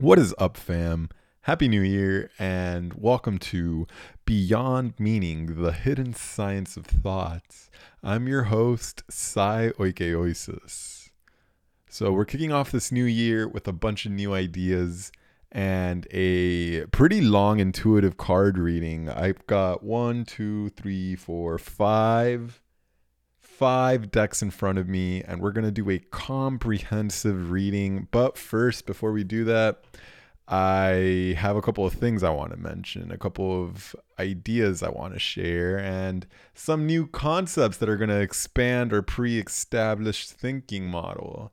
What is up, fam? Happy New Year, and welcome to Beyond Meaning, the hidden science of thoughts. I'm your host, Sai Oikeoisis. So, we're kicking off this new year with a bunch of new ideas and a pretty long intuitive card reading. I've got one, two, three, four, five, five decks in front of me, and we're gonna do a comprehensive reading. But first, before we do that, I have a couple of things I want to mention, a couple of ideas I want to share, and some new concepts that are going to expand our pre established thinking model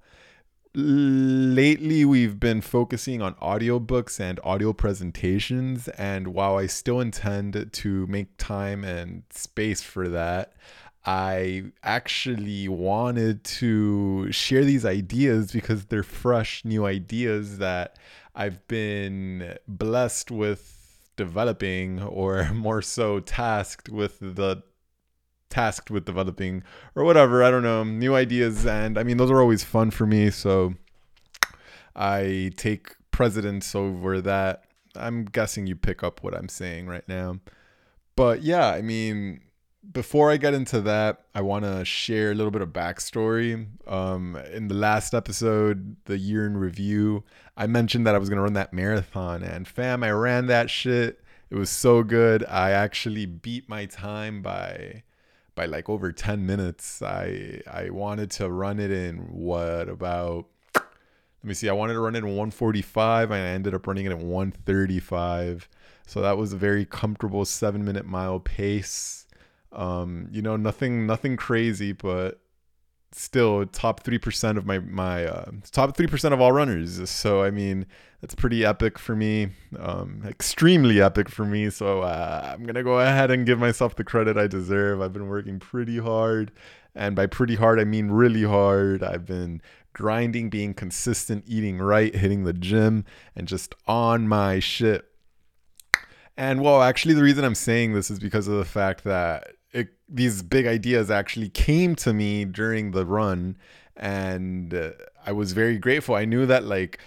lately we've been focusing on audiobooks and audio presentations and while i still intend to make time and space for that i actually wanted to share these ideas because they're fresh new ideas that i've been blessed with developing or more so tasked with the tasked with developing or whatever i don't know new ideas. And i mean those are always fun for me. So i take precedence over that. I'm guessing you pick up what i'm saying right now. But yeah i mean before i get into that i want to share a little bit of backstory um, in the last episode the year in review i mentioned that i was going to run that marathon and fam i ran that shit it was so good i actually beat my time by by like over 10 minutes. I I wanted to run it in what about let me see. I wanted to run it in 145 and I ended up running it in 135. So that was a very comfortable 7 minute mile pace. Um, you know, nothing nothing crazy, but still top 3% of my my uh, top 3% of all runners. So I mean, that's pretty epic for me. Um, extremely epic for me. So uh, I'm gonna go ahead and give myself the credit I deserve. I've been working pretty hard, and by pretty hard I mean really hard. I've been grinding, being consistent, eating right, hitting the gym, and just on my shit. And well, actually, the reason I'm saying this is because of the fact that it, these big ideas actually came to me during the run, and uh, I was very grateful. I knew that like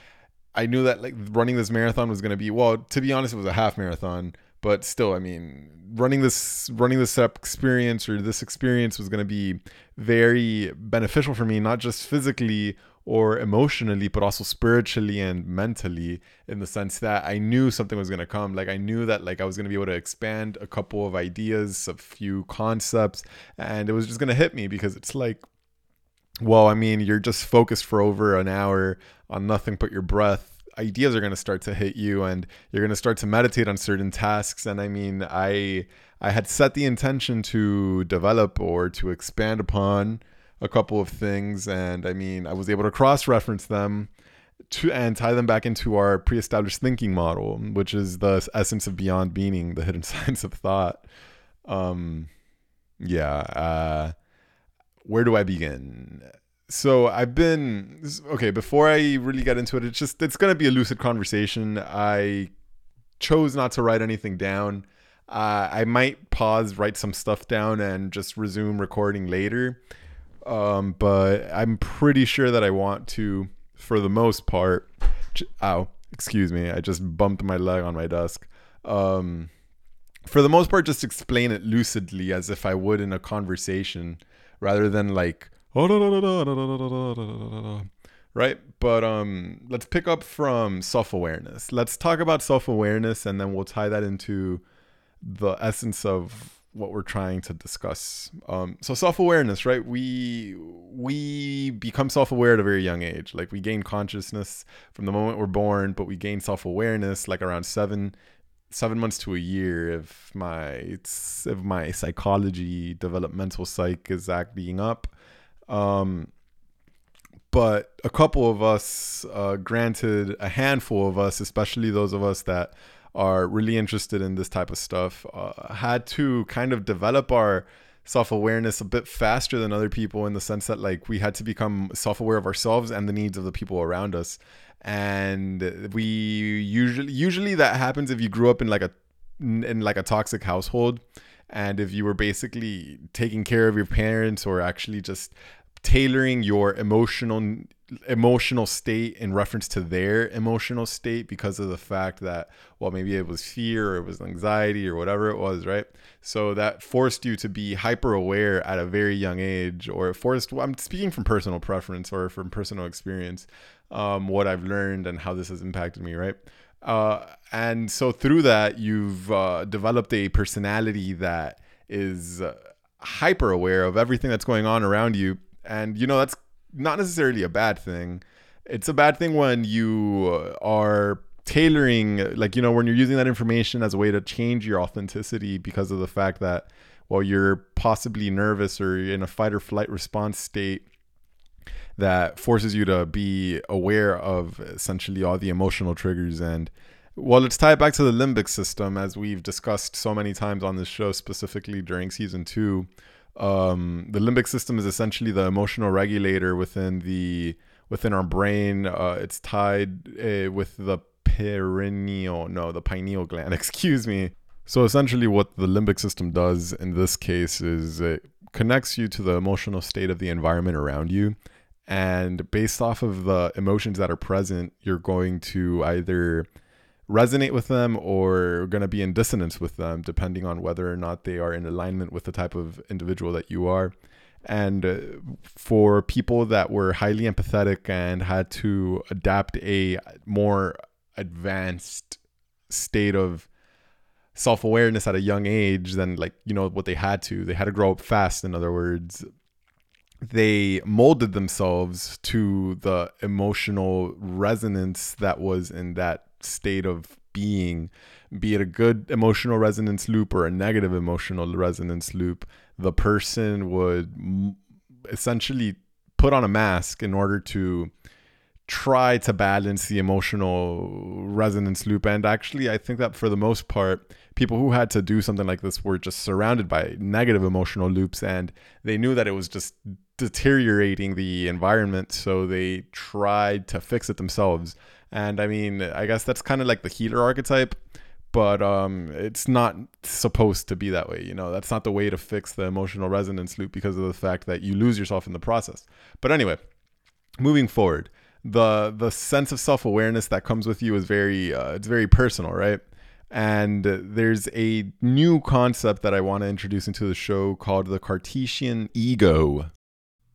I knew that like running this marathon was going to be well. To be honest, it was a half marathon, but still, I mean, running this running this up experience or this experience was going to be very beneficial for me, not just physically or emotionally, but also spiritually and mentally. In the sense that I knew something was to come. Like I knew that like I was to be able to expand a couple of ideas, a few concepts, and it was just to hit me because it's like well, I mean, you're just focused for over an hour on nothing but your breath. Ideas are going to start to hit you and you're going to start to meditate on certain tasks. And I mean, I I had set the intention to develop or to expand upon a couple of things and I mean, I was able to cross-reference them to and tie them back into our pre-established thinking model, which is the essence of beyond meaning, the hidden science of thought. Um yeah, uh where do I begin? So I've been okay. Before I really get into it, it's just it's gonna be a lucid conversation. I chose not to write anything down. Uh, I might pause, write some stuff down, and just resume recording later. Um, but I'm pretty sure that I want to, for the most part. Ow, excuse me. I just bumped my leg on my desk. Um, for the most part, just explain it lucidly as if I would in a conversation rather than like right but um let's pick up from self-awareness let's talk about self-awareness and then we'll tie that into the essence of what we're trying to discuss. Um so self-awareness right? We we become self-aware at a very young age. Like we gain consciousness from the moment we're born but we gain self-awareness like around seven seven months to a year if my if my psychology developmental psych is acting up. Um but a couple of us uh, granted a handful of us especially those of us that are really interested in this type of stuff uh, had to kind of develop our self-awareness a bit faster than other people in the sense that like we had to become self-aware of ourselves and the needs of the people around us. And we usually usually that happens if you grew up in like a in like a toxic household and if you were basically taking care of your parents or actually just tailoring your emotional emotional state in reference to their emotional state because of the fact that well maybe it was fear or it was anxiety or whatever it was right? So that forced you to be hyper aware at a very young age or forced well, i'm speaking from personal preference or from personal experience um, what i've learned and how this has impacted me right? Uh, and so through that you've uh, developed a personality that is uh, hyper aware of everything that's going on around you. And you know that's not necessarily a bad thing. It's a bad thing when you are tailoring, like, you know, when you're using that information as a way to change your authenticity because of the fact that, well, you're possibly nervous or you're in a fight or flight response state that forces you to be aware of essentially all the emotional triggers. And, well, let's tie it back to the limbic system, as we've discussed so many times on this show, specifically during season two um, the limbic system is essentially the emotional regulator within the within our brain. Uh, it's tied uh, with the perineal, no, the pineal gland. Excuse me. So essentially, what the limbic system does in this case is it connects you to the emotional state of the environment around you. And based off of the emotions that are present, you're going to either resonate with them or going to be in dissonance with them, depending on whether or not they are in alignment with the type of individual that you are. And uh, for people that were highly empathetic and had to adapt a more advanced state of self awareness at a young age than, like, you know, what they had to, they had to grow up fast, in other words. They molded themselves to the emotional resonance that was in that state of being, be it a good emotional resonance loop or a negative emotional resonance loop, the person would essentially put on a mask in order to try to balance the emotional resonance loop. And actually, I think that for the most part, people who had to do something like this were just surrounded by negative emotional loops and they knew that it was just deteriorating the environment. So they tried to fix it themselves. And I mean, I guess that's kind of like the healer archetype, but um, it's not supposed to be that way. You know, that's not the way to fix the emotional resonance loop because of the fact that you lose yourself in the process. But anyway, moving forward, the the sense of self awareness that comes with you is very uh, it's very personal, right? And there's a new concept that I want to introduce into the show called the Cartesian ego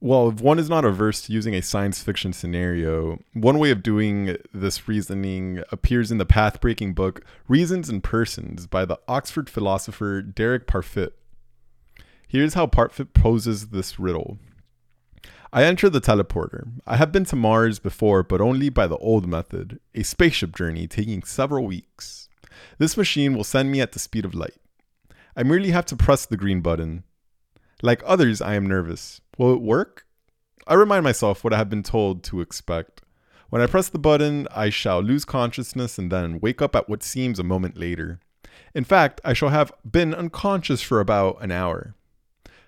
well, if one is not averse to using a science fiction scenario, one way of doing this reasoning appears in the path breaking book Reasons and Persons by the Oxford philosopher Derek Parfit. Here's how Parfit poses this riddle I enter the teleporter. I have been to Mars before, but only by the old method, a spaceship journey taking several weeks. This machine will send me at the speed of light. I merely have to press the green button. Like others, I am nervous. Will it work? I remind myself what I have been told to expect. When I press the button, I shall lose consciousness and then wake up at what seems a moment later. In fact, I shall have been unconscious for about an hour.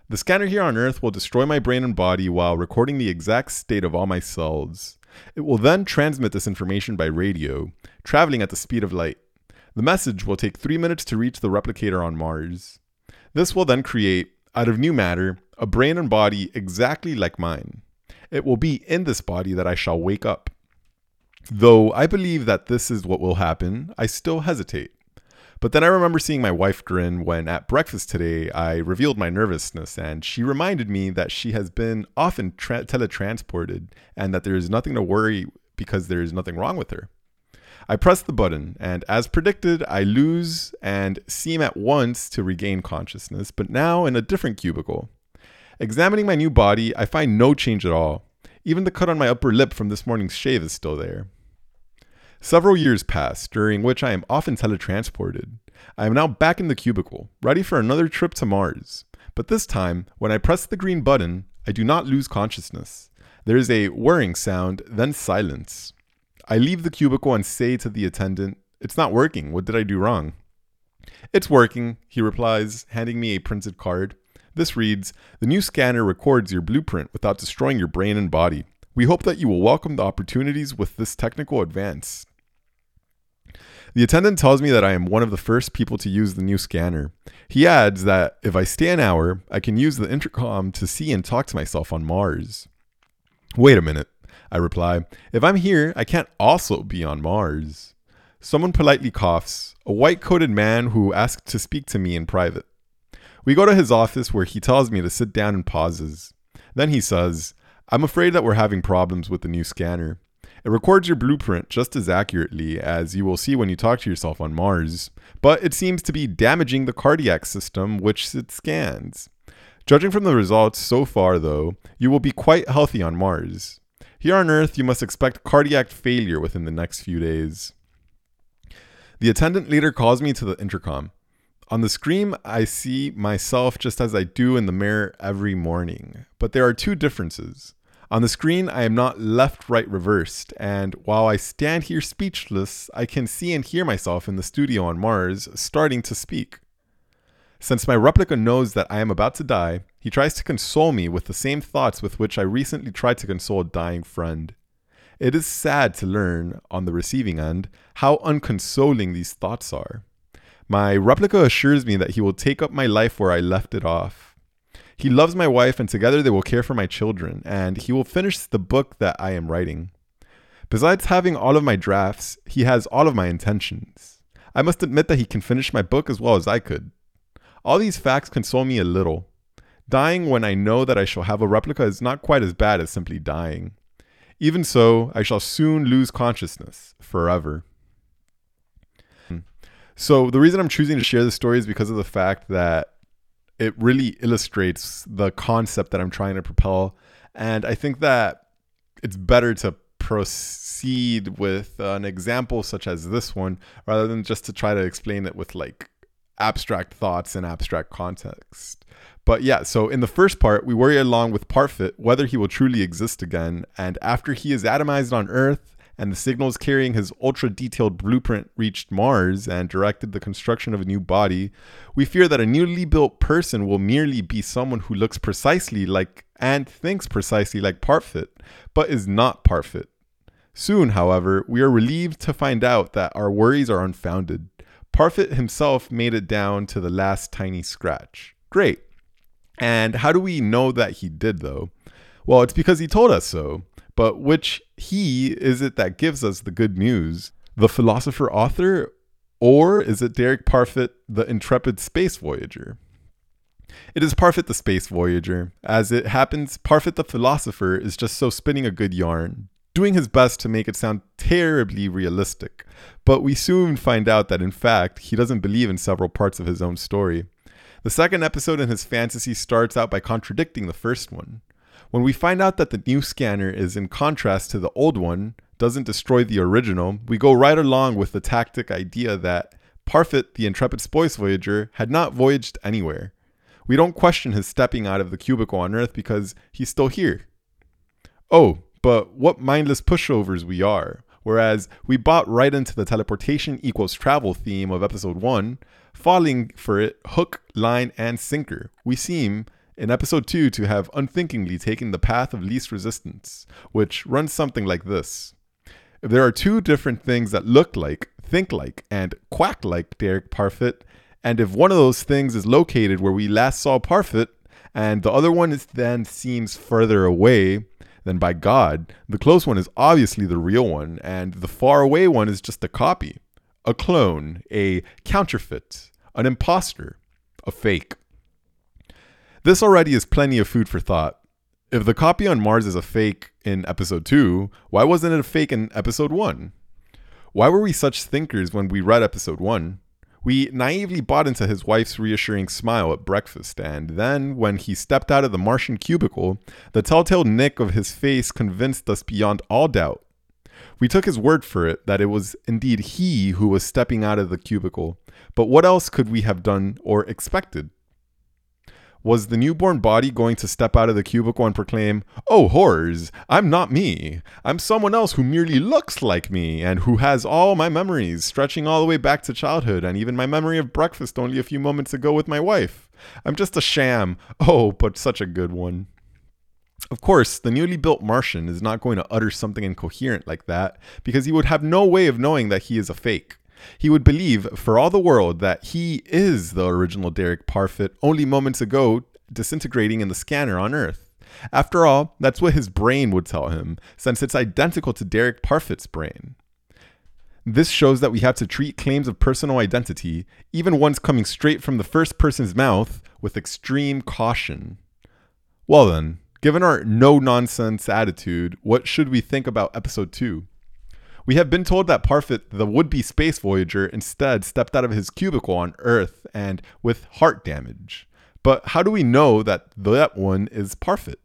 The scanner here on Earth will destroy my brain and body while recording the exact state of all my cells. It will then transmit this information by radio, traveling at the speed of light. The message will take three minutes to reach the replicator on Mars. This will then create out of new matter, a brain and body exactly like mine. It will be in this body that I shall wake up. Though I believe that this is what will happen, I still hesitate. But then I remember seeing my wife grin when at breakfast today I revealed my nervousness, and she reminded me that she has been often tra- teletransported and that there is nothing to worry because there is nothing wrong with her. I press the button, and as predicted, I lose and seem at once to regain consciousness, but now in a different cubicle. Examining my new body, I find no change at all. Even the cut on my upper lip from this morning's shave is still there. Several years pass, during which I am often teletransported. I am now back in the cubicle, ready for another trip to Mars. But this time, when I press the green button, I do not lose consciousness. There is a whirring sound, then silence. I leave the cubicle and say to the attendant, It's not working. What did I do wrong? It's working, he replies, handing me a printed card. This reads The new scanner records your blueprint without destroying your brain and body. We hope that you will welcome the opportunities with this technical advance. The attendant tells me that I am one of the first people to use the new scanner. He adds that if I stay an hour, I can use the intercom to see and talk to myself on Mars. Wait a minute. I reply, If I'm here, I can't also be on Mars. Someone politely coughs, a white coated man who asked to speak to me in private. We go to his office where he tells me to sit down and pauses. Then he says, I'm afraid that we're having problems with the new scanner. It records your blueprint just as accurately as you will see when you talk to yourself on Mars, but it seems to be damaging the cardiac system which it scans. Judging from the results so far, though, you will be quite healthy on Mars. Here on Earth, you must expect cardiac failure within the next few days. The attendant later calls me to the intercom. On the screen, I see myself just as I do in the mirror every morning, but there are two differences. On the screen, I am not left right reversed, and while I stand here speechless, I can see and hear myself in the studio on Mars starting to speak. Since my replica knows that I am about to die, he tries to console me with the same thoughts with which I recently tried to console a dying friend. It is sad to learn, on the receiving end, how unconsoling these thoughts are. My replica assures me that he will take up my life where I left it off he loves my wife, and together they will care for my children, and he will finish the book that I am writing. Besides having all of my drafts, he has all of my intentions. I must admit that he can finish my book as well as I could. All these facts console me a little. Dying when I know that I shall have a replica is not quite as bad as simply dying. Even so, I shall soon lose consciousness forever. So, the reason I'm choosing to share this story is because of the fact that it really illustrates the concept that I'm trying to propel. And I think that it's better to proceed with an example such as this one rather than just to try to explain it with like abstract thoughts and abstract context. But yeah, so in the first part, we worry along with Parfit whether he will truly exist again. And after he is atomized on Earth, and the signals carrying his ultra detailed blueprint reached Mars and directed the construction of a new body, we fear that a newly built person will merely be someone who looks precisely like and thinks precisely like Parfit, but is not Parfit. Soon, however, we are relieved to find out that our worries are unfounded. Parfit himself made it down to the last tiny scratch. Great. And how do we know that he did, though? Well, it's because he told us so. But which he is it that gives us the good news? The philosopher author, or is it Derek Parfit, the intrepid space voyager? It is Parfit the space voyager. As it happens, Parfit the philosopher is just so spinning a good yarn, doing his best to make it sound terribly realistic. But we soon find out that in fact, he doesn't believe in several parts of his own story. The second episode in his fantasy starts out by contradicting the first one. When we find out that the new scanner is in contrast to the old one, doesn't destroy the original, we go right along with the tactic idea that Parfit, the intrepid space voyager, had not voyaged anywhere. We don't question his stepping out of the cubicle on Earth because he's still here. Oh, but what mindless pushovers we are. Whereas we bought right into the teleportation equals travel theme of episode 1, falling for it hook, line, and sinker. We seem, in episode 2 to have unthinkingly taken the path of least resistance, which runs something like this. If there are two different things that look like, think like, and quack like Derek Parfit, and if one of those things is located where we last saw Parfit, and the other one is then seems further away, then by God, the close one is obviously the real one, and the far away one is just a copy, a clone, a counterfeit, an impostor, a fake. This already is plenty of food for thought. If the copy on Mars is a fake in episode 2, why wasn't it a fake in episode 1? Why were we such thinkers when we read episode 1? We naively bought into his wife's reassuring smile at breakfast, and then, when he stepped out of the Martian cubicle, the telltale nick of his face convinced us beyond all doubt. We took his word for it that it was indeed he who was stepping out of the cubicle, but what else could we have done or expected? Was the newborn body going to step out of the cubicle and proclaim, Oh, horrors, I'm not me. I'm someone else who merely looks like me and who has all my memories, stretching all the way back to childhood and even my memory of breakfast only a few moments ago with my wife? I'm just a sham. Oh, but such a good one. Of course, the newly built Martian is not going to utter something incoherent like that because he would have no way of knowing that he is a fake. He would believe for all the world that he is the original Derek Parfit only moments ago disintegrating in the scanner on Earth. After all, that's what his brain would tell him, since it's identical to Derek Parfit's brain. This shows that we have to treat claims of personal identity, even ones coming straight from the first person's mouth, with extreme caution. Well, then, given our no nonsense attitude, what should we think about episode 2? We have been told that Parfit, the would be space voyager, instead stepped out of his cubicle on Earth and with heart damage. But how do we know that that one is Parfit?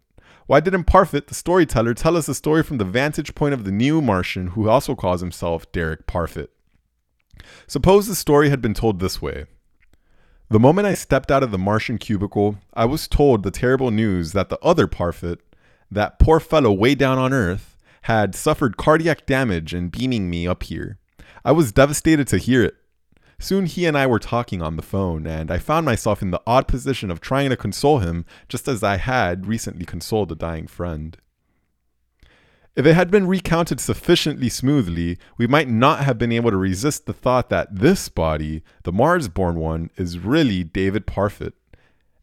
Why didn't Parfit, the storyteller, tell us the story from the vantage point of the new Martian who also calls himself Derek Parfit? Suppose the story had been told this way. The moment I stepped out of the Martian cubicle, I was told the terrible news that the other Parfit, that poor fellow way down on Earth, had suffered cardiac damage and beaming me up here. I was devastated to hear it. Soon he and I were talking on the phone, and I found myself in the odd position of trying to console him just as I had recently consoled a dying friend. If it had been recounted sufficiently smoothly, we might not have been able to resist the thought that this body, the Mars born one, is really David Parfit.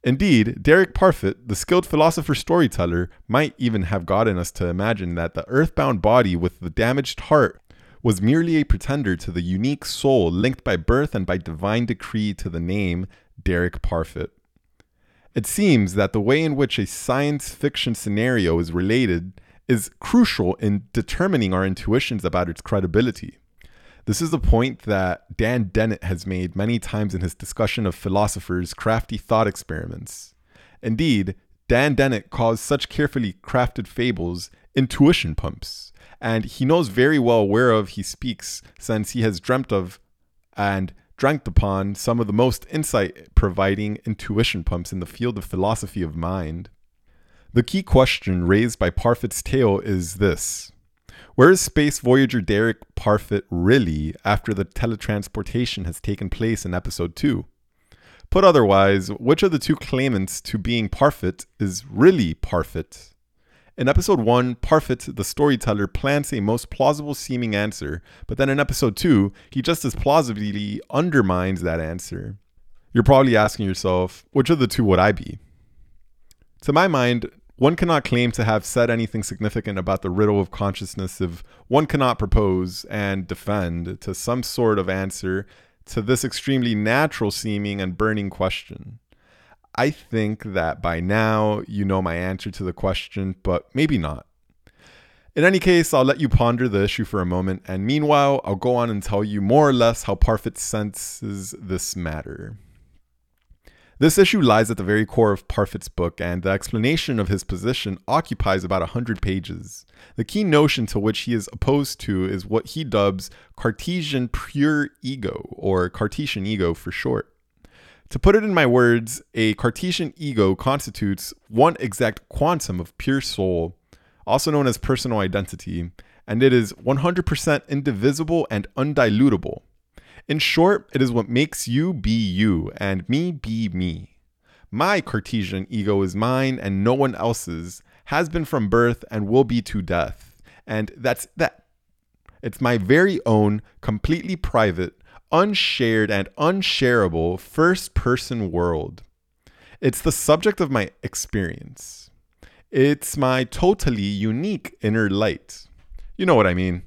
Indeed, Derek Parfit, the skilled philosopher storyteller, might even have gotten us to imagine that the earthbound body with the damaged heart was merely a pretender to the unique soul linked by birth and by divine decree to the name Derek Parfit. It seems that the way in which a science fiction scenario is related is crucial in determining our intuitions about its credibility. This is a point that Dan Dennett has made many times in his discussion of philosophers' crafty thought experiments. Indeed, Dan Dennett calls such carefully crafted fables intuition pumps, and he knows very well whereof he speaks, since he has dreamt of and drank upon some of the most insight providing intuition pumps in the field of philosophy of mind. The key question raised by Parfit's tale is this where is Space Voyager Derek Parfit really after the teletransportation has taken place in episode 2? Put otherwise, which of the two claimants to being Parfit is really Parfit? In episode 1, Parfit, the storyteller, plants a most plausible seeming answer, but then in episode 2, he just as plausibly undermines that answer. You're probably asking yourself, which of the two would I be? To my mind, one cannot claim to have said anything significant about the riddle of consciousness if one cannot propose and defend to some sort of answer to this extremely natural seeming and burning question. I think that by now you know my answer to the question, but maybe not. In any case, I'll let you ponder the issue for a moment, and meanwhile, I'll go on and tell you more or less how Parfit senses this matter. This issue lies at the very core of Parfit's book, and the explanation of his position occupies about 100 pages. The key notion to which he is opposed to is what he dubs Cartesian pure ego, or Cartesian ego for short. To put it in my words, a Cartesian ego constitutes one exact quantum of pure soul, also known as personal identity, and it is 100% indivisible and undilutable. In short, it is what makes you be you and me be me. My Cartesian ego is mine and no one else's, has been from birth and will be to death. And that's that. It's my very own, completely private, unshared, and unshareable first person world. It's the subject of my experience. It's my totally unique inner light. You know what I mean.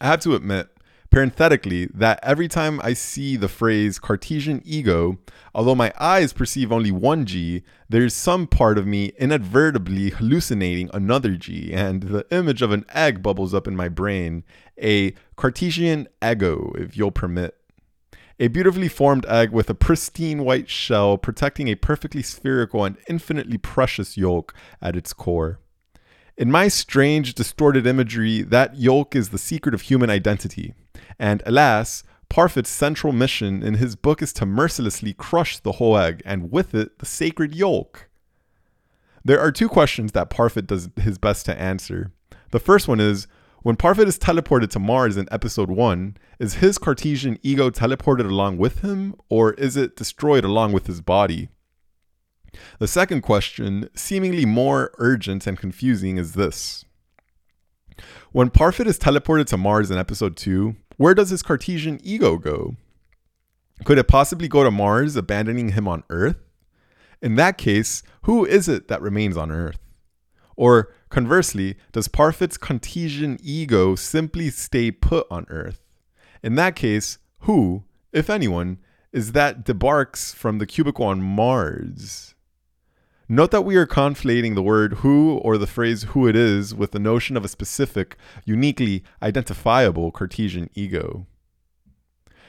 I have to admit, parenthetically that every time I see the phrase Cartesian ego, although my eyes perceive only one G, there's some part of me inadvertently hallucinating another G, and the image of an egg bubbles up in my brain, a Cartesian ego, if you'll permit. A beautifully formed egg with a pristine white shell protecting a perfectly spherical and infinitely precious yolk at its core. In my strange, distorted imagery, that yolk is the secret of human identity. And alas, Parfit's central mission in his book is to mercilessly crush the egg, and with it, the sacred yolk. There are two questions that Parfit does his best to answer. The first one is when Parfit is teleported to Mars in episode 1, is his Cartesian ego teleported along with him, or is it destroyed along with his body? The second question, seemingly more urgent and confusing, is this When Parfit is teleported to Mars in episode 2, where does his Cartesian ego go? Could it possibly go to Mars, abandoning him on Earth? In that case, who is it that remains on Earth? Or conversely, does Parfit's Cartesian ego simply stay put on Earth? In that case, who, if anyone, is that debarks from the cubicle on Mars? Note that we are conflating the word who or the phrase who it is with the notion of a specific, uniquely identifiable Cartesian ego.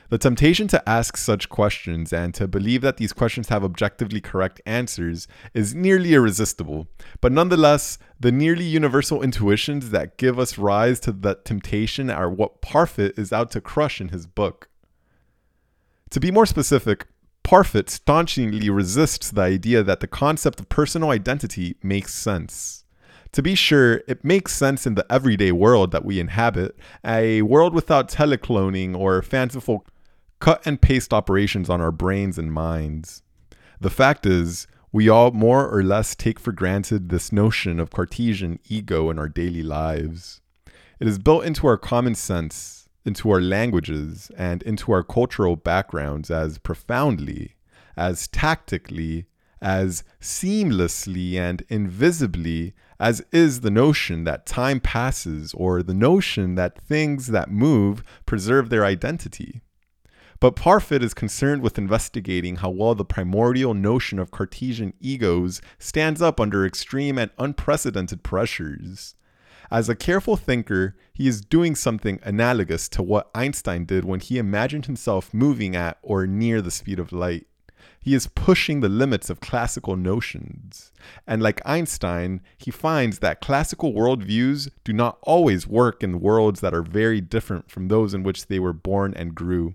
The temptation to ask such questions and to believe that these questions have objectively correct answers is nearly irresistible, but nonetheless, the nearly universal intuitions that give us rise to that temptation are what Parfit is out to crush in his book. To be more specific, Parfit staunchly resists the idea that the concept of personal identity makes sense. To be sure, it makes sense in the everyday world that we inhabit, a world without telecloning or fanciful cut and paste operations on our brains and minds. The fact is, we all more or less take for granted this notion of Cartesian ego in our daily lives. It is built into our common sense, into our languages, and into our cultural backgrounds as profoundly, as tactically, as seamlessly and invisibly as is the notion that time passes or the notion that things that move preserve their identity. But Parfit is concerned with investigating how well the primordial notion of Cartesian egos stands up under extreme and unprecedented pressures. As a careful thinker, he is doing something analogous to what Einstein did when he imagined himself moving at or near the speed of light. He is pushing the limits of classical notions. And like Einstein, he finds that classical worldviews do not always work in worlds that are very different from those in which they were born and grew.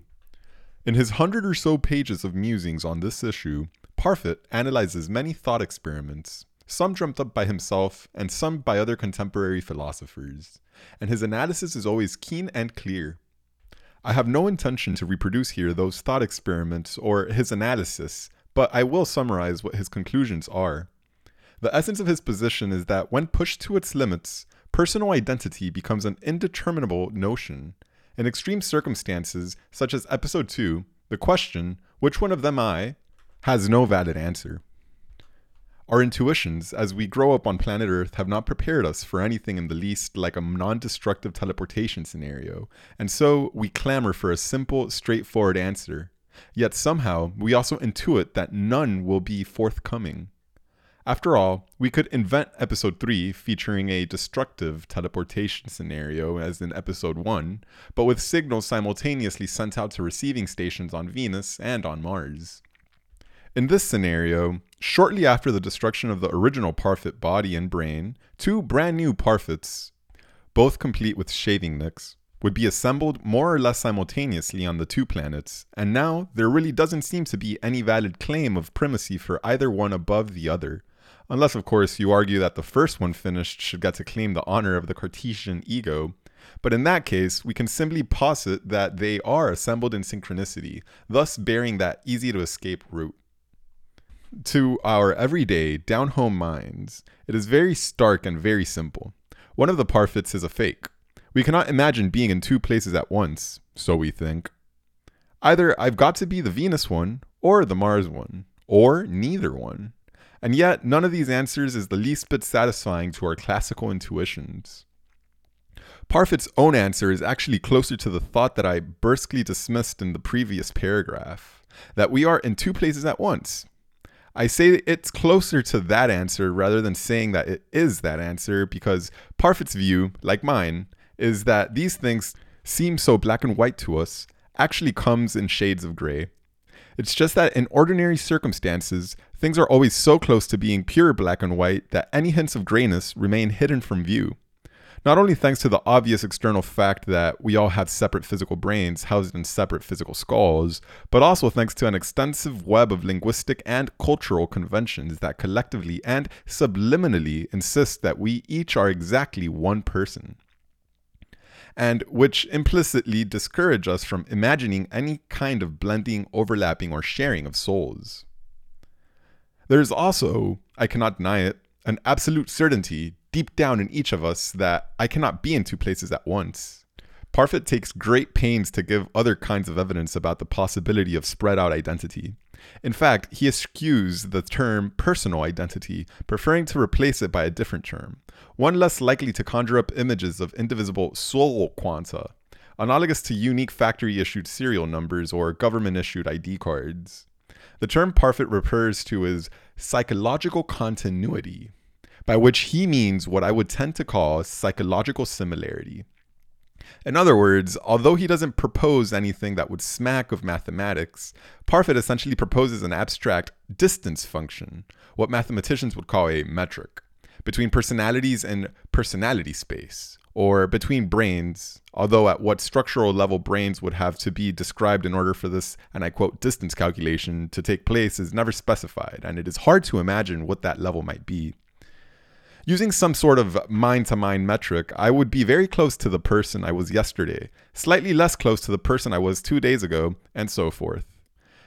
In his hundred or so pages of musings on this issue, Parfit analyzes many thought experiments, some dreamt up by himself and some by other contemporary philosophers, and his analysis is always keen and clear. I have no intention to reproduce here those thought experiments or his analysis, but I will summarize what his conclusions are. The essence of his position is that when pushed to its limits, personal identity becomes an indeterminable notion, in extreme circumstances, such as episode 2, the question, which one of them I, has no valid answer. Our intuitions, as we grow up on planet Earth, have not prepared us for anything in the least like a non destructive teleportation scenario, and so we clamor for a simple, straightforward answer. Yet somehow, we also intuit that none will be forthcoming. After all, we could invent episode 3 featuring a destructive teleportation scenario as in episode 1, but with signals simultaneously sent out to receiving stations on Venus and on Mars. In this scenario, shortly after the destruction of the original Parfit body and brain, two brand new Parfits, both complete with shaving nicks, would be assembled more or less simultaneously on the two planets, and now there really doesn't seem to be any valid claim of primacy for either one above the other, Unless, of course, you argue that the first one finished should get to claim the honor of the Cartesian ego. But in that case, we can simply posit that they are assembled in synchronicity, thus bearing that easy to escape route. To our everyday, down home minds, it is very stark and very simple. One of the parfits is a fake. We cannot imagine being in two places at once, so we think. Either I've got to be the Venus one, or the Mars one, or neither one. And yet, none of these answers is the least bit satisfying to our classical intuitions. Parfit's own answer is actually closer to the thought that I brusquely dismissed in the previous paragraph that we are in two places at once. I say it's closer to that answer rather than saying that it is that answer because Parfit's view, like mine, is that these things seem so black and white to us actually comes in shades of gray. It's just that in ordinary circumstances, things are always so close to being pure black and white that any hints of grayness remain hidden from view. Not only thanks to the obvious external fact that we all have separate physical brains housed in separate physical skulls, but also thanks to an extensive web of linguistic and cultural conventions that collectively and subliminally insist that we each are exactly one person and which implicitly discourage us from imagining any kind of blending, overlapping, or sharing of souls. There is also, I cannot deny it, an absolute certainty deep down in each of us that I cannot be in two places at once. Parfit takes great pains to give other kinds of evidence about the possibility of spread out identity. In fact, he eschews the term personal identity, preferring to replace it by a different term, one less likely to conjure up images of indivisible soul quanta, analogous to unique factory issued serial numbers or government issued ID cards. The term Parfit refers to as psychological continuity, by which he means what I would tend to call psychological similarity. In other words, although he doesn't propose anything that would smack of mathematics, Parfit essentially proposes an abstract distance function, what mathematicians would call a metric, between personalities and personality space, or between brains, although at what structural level brains would have to be described in order for this, and I quote, distance calculation to take place is never specified, and it is hard to imagine what that level might be. Using some sort of mind to mind metric, I would be very close to the person I was yesterday, slightly less close to the person I was two days ago, and so forth.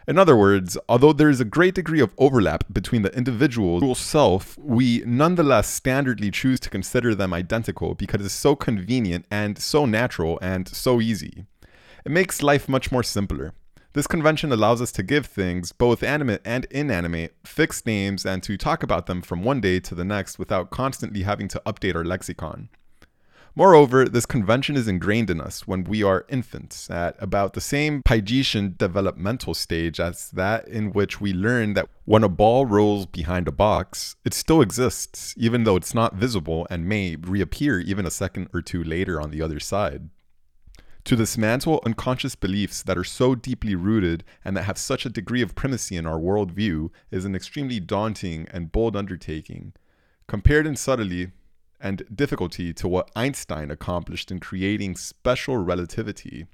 In other words, although there is a great degree of overlap between the individual self, we nonetheless standardly choose to consider them identical because it's so convenient and so natural and so easy. It makes life much more simpler. This convention allows us to give things, both animate and inanimate, fixed names and to talk about them from one day to the next without constantly having to update our lexicon. Moreover, this convention is ingrained in us when we are infants, at about the same Piagetian developmental stage as that in which we learn that when a ball rolls behind a box, it still exists, even though it's not visible and may reappear even a second or two later on the other side. To dismantle unconscious beliefs that are so deeply rooted and that have such a degree of primacy in our worldview is an extremely daunting and bold undertaking. Compared in subtlety and difficulty to what Einstein accomplished in creating special relativity,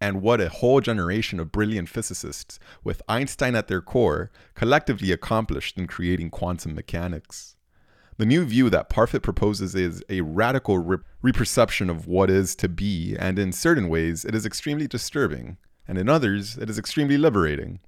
and what a whole generation of brilliant physicists, with Einstein at their core, collectively accomplished in creating quantum mechanics. The new view that Parfit proposes is a radical re- reperception of what is to be, and in certain ways, it is extremely disturbing, and in others, it is extremely liberating.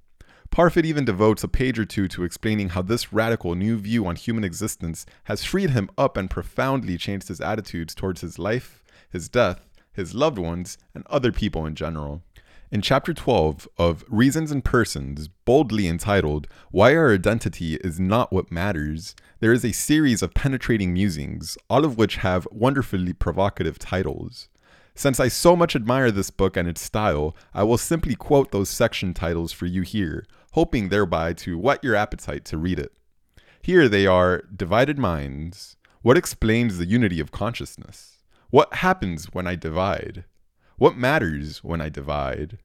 Parfit even devotes a page or two to explaining how this radical new view on human existence has freed him up and profoundly changed his attitudes towards his life, his death, his loved ones, and other people in general. In chapter 12 of Reasons and Persons, boldly entitled Why Our Identity is Not What Matters, there is a series of penetrating musings, all of which have wonderfully provocative titles. Since I so much admire this book and its style, I will simply quote those section titles for you here, hoping thereby to whet your appetite to read it. Here they are Divided Minds. What explains the unity of consciousness? What happens when I divide? What matters when I divide?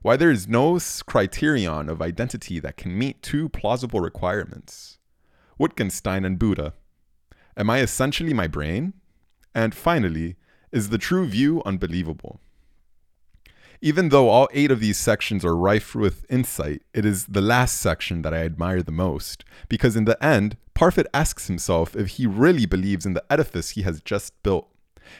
Why there is no criterion of identity that can meet two plausible requirements. Wittgenstein and Buddha. Am I essentially my brain? And finally, is the true view unbelievable? Even though all eight of these sections are rife with insight, it is the last section that I admire the most, because in the end, Parfit asks himself if he really believes in the edifice he has just built.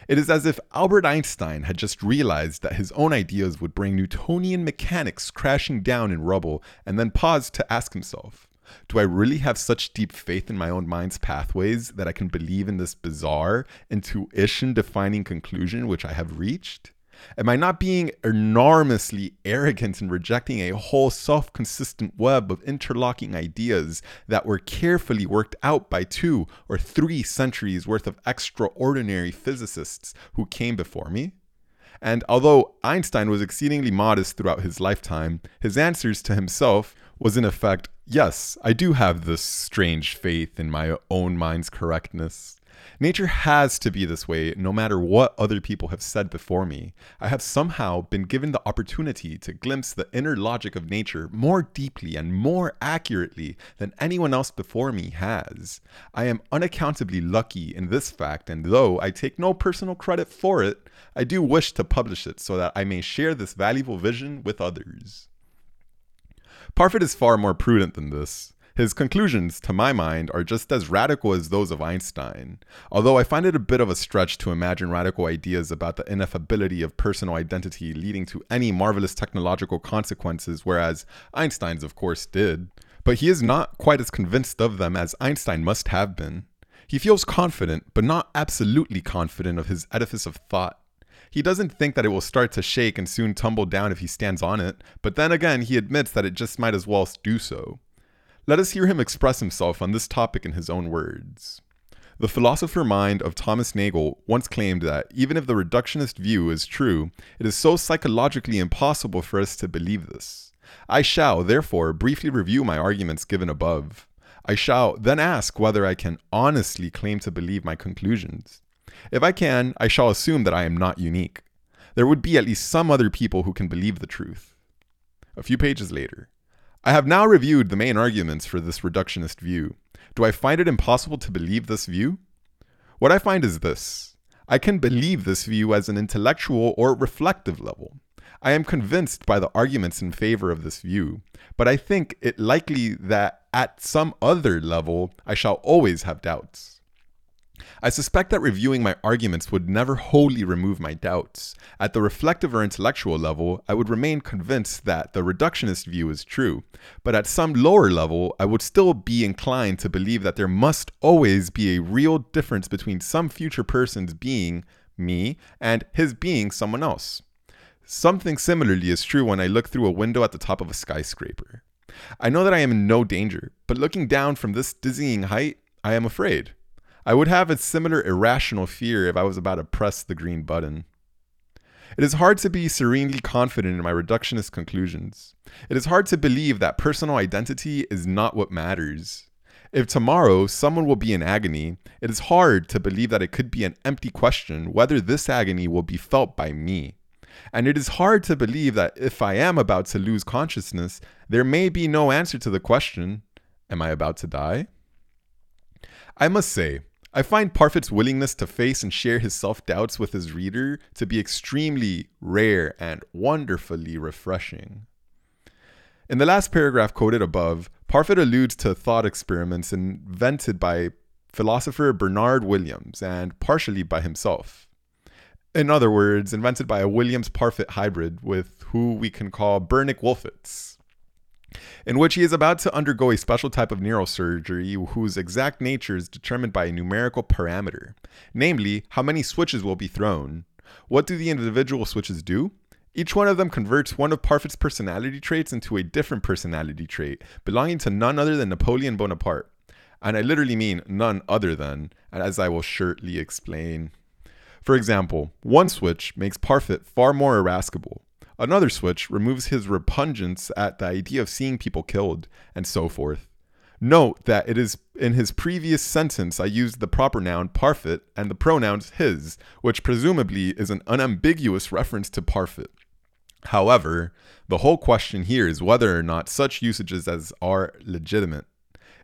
It is as if Albert Einstein had just realized that his own ideas would bring Newtonian mechanics crashing down in rubble and then paused to ask himself, do I really have such deep faith in my own mind's pathways that I can believe in this bizarre, intuition defining conclusion which I have reached? Am I not being enormously arrogant in rejecting a whole self consistent web of interlocking ideas that were carefully worked out by two or three centuries worth of extraordinary physicists who came before me? And although Einstein was exceedingly modest throughout his lifetime, his answers to himself was in effect, yes, I do have this strange faith in my own mind's correctness. Nature has to be this way no matter what other people have said before me. I have somehow been given the opportunity to glimpse the inner logic of nature more deeply and more accurately than anyone else before me has. I am unaccountably lucky in this fact, and though I take no personal credit for it, I do wish to publish it so that I may share this valuable vision with others. Parfit is far more prudent than this. His conclusions, to my mind, are just as radical as those of Einstein, although I find it a bit of a stretch to imagine radical ideas about the ineffability of personal identity leading to any marvelous technological consequences, whereas Einstein's, of course, did. But he is not quite as convinced of them as Einstein must have been. He feels confident, but not absolutely confident of his edifice of thought. He doesn't think that it will start to shake and soon tumble down if he stands on it, but then again, he admits that it just might as well do so. Let us hear him express himself on this topic in his own words. The philosopher mind of Thomas Nagel once claimed that even if the reductionist view is true, it is so psychologically impossible for us to believe this. I shall, therefore, briefly review my arguments given above. I shall then ask whether I can honestly claim to believe my conclusions. If I can, I shall assume that I am not unique. There would be at least some other people who can believe the truth. A few pages later, I have now reviewed the main arguments for this reductionist view. Do I find it impossible to believe this view? What I find is this I can believe this view as an intellectual or reflective level. I am convinced by the arguments in favor of this view, but I think it likely that at some other level I shall always have doubts. I suspect that reviewing my arguments would never wholly remove my doubts. At the reflective or intellectual level, I would remain convinced that the reductionist view is true, but at some lower level, I would still be inclined to believe that there must always be a real difference between some future person's being me and his being someone else. Something similarly is true when I look through a window at the top of a skyscraper. I know that I am in no danger, but looking down from this dizzying height, I am afraid. I would have a similar irrational fear if I was about to press the green button. It is hard to be serenely confident in my reductionist conclusions. It is hard to believe that personal identity is not what matters. If tomorrow someone will be in agony, it is hard to believe that it could be an empty question whether this agony will be felt by me. And it is hard to believe that if I am about to lose consciousness, there may be no answer to the question Am I about to die? I must say, I find Parfit's willingness to face and share his self doubts with his reader to be extremely rare and wonderfully refreshing. In the last paragraph quoted above, Parfit alludes to thought experiments invented by philosopher Bernard Williams and partially by himself. In other words, invented by a Williams Parfit hybrid with who we can call Bernick Wolfitz in which he is about to undergo a special type of neurosurgery whose exact nature is determined by a numerical parameter, namely, how many switches will be thrown. What do the individual switches do? Each one of them converts one of Parfit's personality traits into a different personality trait, belonging to none other than Napoleon Bonaparte. And I literally mean none other than, as I will shortly explain. For example, one switch makes Parfit far more irascible, Another switch removes his repugnance at the idea of seeing people killed, and so forth. Note that it is in his previous sentence I used the proper noun Parfit and the pronouns his, which presumably is an unambiguous reference to Parfit. However, the whole question here is whether or not such usages as are legitimate.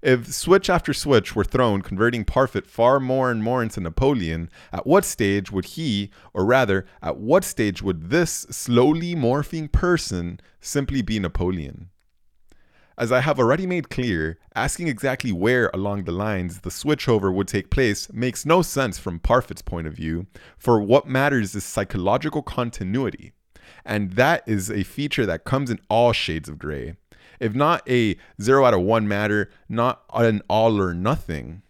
If switch after switch were thrown, converting Parfit far more and more into Napoleon, at what stage would he, or rather, at what stage would this slowly morphing person simply be Napoleon? As I have already made clear, asking exactly where along the lines the switchover would take place makes no sense from Parfit's point of view, for what matters is psychological continuity. And that is a feature that comes in all shades of gray if not a zero out of one matter, not an all or nothing.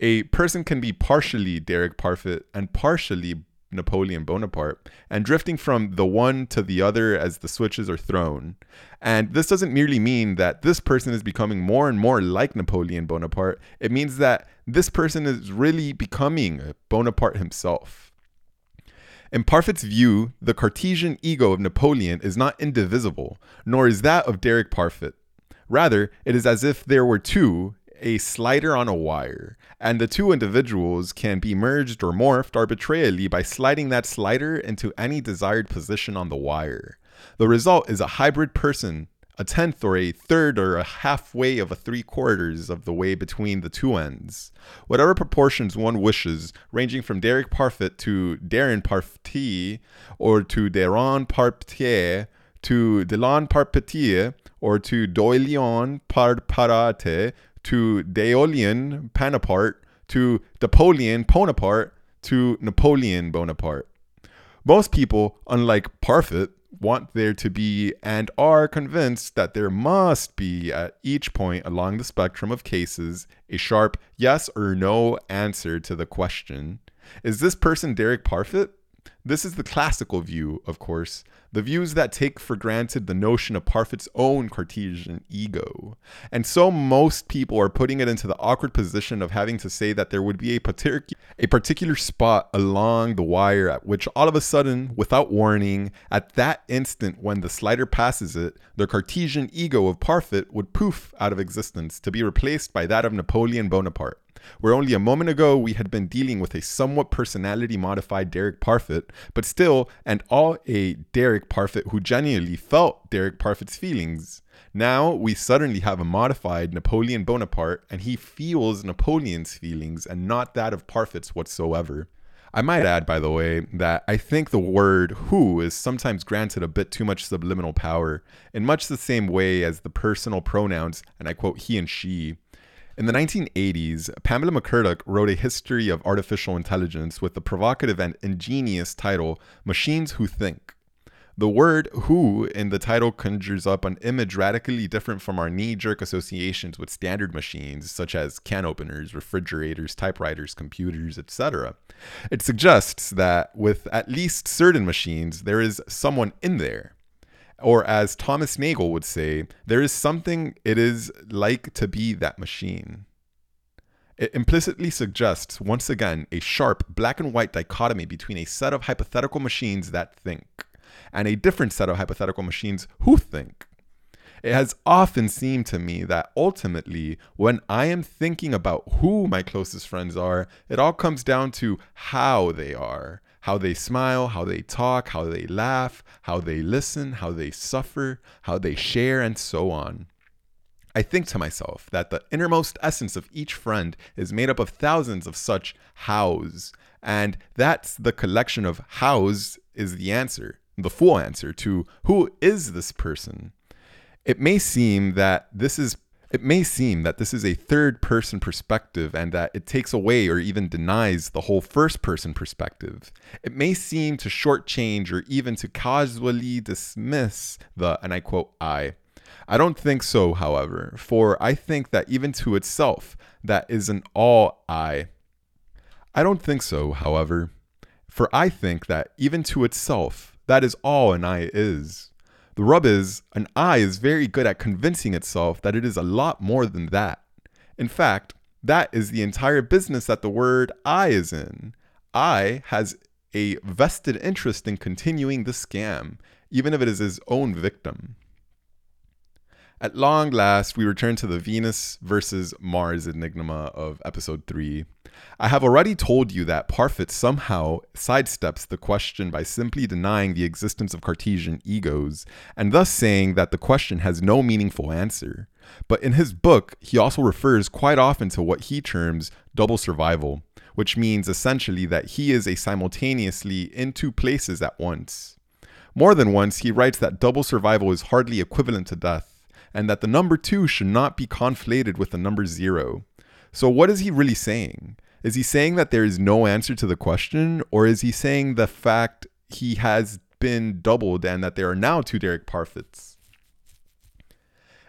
A person can be partially Derek Parfit and partially Napoleon Bonaparte, and drifting from the one to the other as the switches are thrown. And this doesn't merely mean that this person is becoming more and more like Napoleon Bonaparte, it means that this person is really becoming Bonaparte himself. In Parfit's view, the Cartesian ego of Napoleon is not indivisible, nor is that of Derek Parfit. Rather, it is as if there were two, a slider on a wire, and the two individuals can be merged or morphed arbitrarily by sliding that slider into any desired position on the wire. The result is a hybrid person a tenth or a third or a halfway of a three quarters of the way between the two ends. Whatever proportions one wishes, ranging from Derek Parfit to Darren Parfit, or to Deron Parpetier, to Delon Parpetier, or to Doilion Parparate, to Deolian Panapart, to Napoleon Bonaparte, to Napoleon Bonaparte. Most people, unlike Parfit, want there to be and are convinced that there must be at each point along the spectrum of cases a sharp yes or no answer to the question Is this person Derek Parfit? This is the classical view, of course, the views that take for granted the notion of Parfit's own Cartesian ego. And so most people are putting it into the awkward position of having to say that there would be a, partic- a particular spot along the wire at which all of a sudden, without warning, at that instant when the slider passes it, the Cartesian ego of Parfit would poof out of existence to be replaced by that of Napoleon Bonaparte where only a moment ago we had been dealing with a somewhat personality modified Derek Parfit, but still, and all a Derek Parfit who genuinely felt Derek Parfit's feelings. Now we suddenly have a modified Napoleon Bonaparte, and he feels Napoleon's feelings and not that of Parfit's whatsoever. I might add, by the way, that I think the word who is sometimes granted a bit too much subliminal power, in much the same way as the personal pronouns, and I quote he and she, in the 1980s, Pamela McCorduck wrote a history of artificial intelligence with the provocative and ingenious title Machines Who Think. The word who in the title conjures up an image radically different from our knee jerk associations with standard machines, such as can openers, refrigerators, typewriters, computers, etc. It suggests that with at least certain machines, there is someone in there, or as Thomas Nagel would say, there is something it is like to be that machine. It implicitly suggests, once again, a sharp black and white dichotomy between a set of hypothetical machines that think and a different set of hypothetical machines who think. It has often seemed to me that ultimately, when I am thinking about who my closest friends are, it all comes down to how they are how they smile, how they talk, how they laugh, how they listen, how they suffer, how they share, and so on. I think to myself that the innermost essence of each friend is made up of thousands of such hows, and that's the collection of hows is the answer, the full answer to who is this person. It may seem that this is it may seem that this is a third person perspective and that it takes away or even denies the whole first person perspective. It may seem to shortchange or even to casually dismiss the, and I quote, I. I don't think so, however, for I think that even to itself, that is an all I. I don't think so, however, for I think that even to itself, that is all an I is. The rub is, an I is very good at convincing itself that it is a lot more than that. In fact, that is the entire business that the word I is in. I has a vested interest in continuing the scam, even if it is his own victim. At long last, we return to the Venus versus Mars enigma of episode 3. I have already told you that Parfit somehow sidesteps the question by simply denying the existence of Cartesian egos, and thus saying that the question has no meaningful answer. But in his book, he also refers quite often to what he terms double survival, which means essentially that he is a simultaneously in two places at once. More than once, he writes that double survival is hardly equivalent to death and that the number two should not be conflated with the number zero. So, what is he really saying? Is he saying that there is no answer to the question, or is he saying the fact he has been doubled and that there are now two Derek Parfits?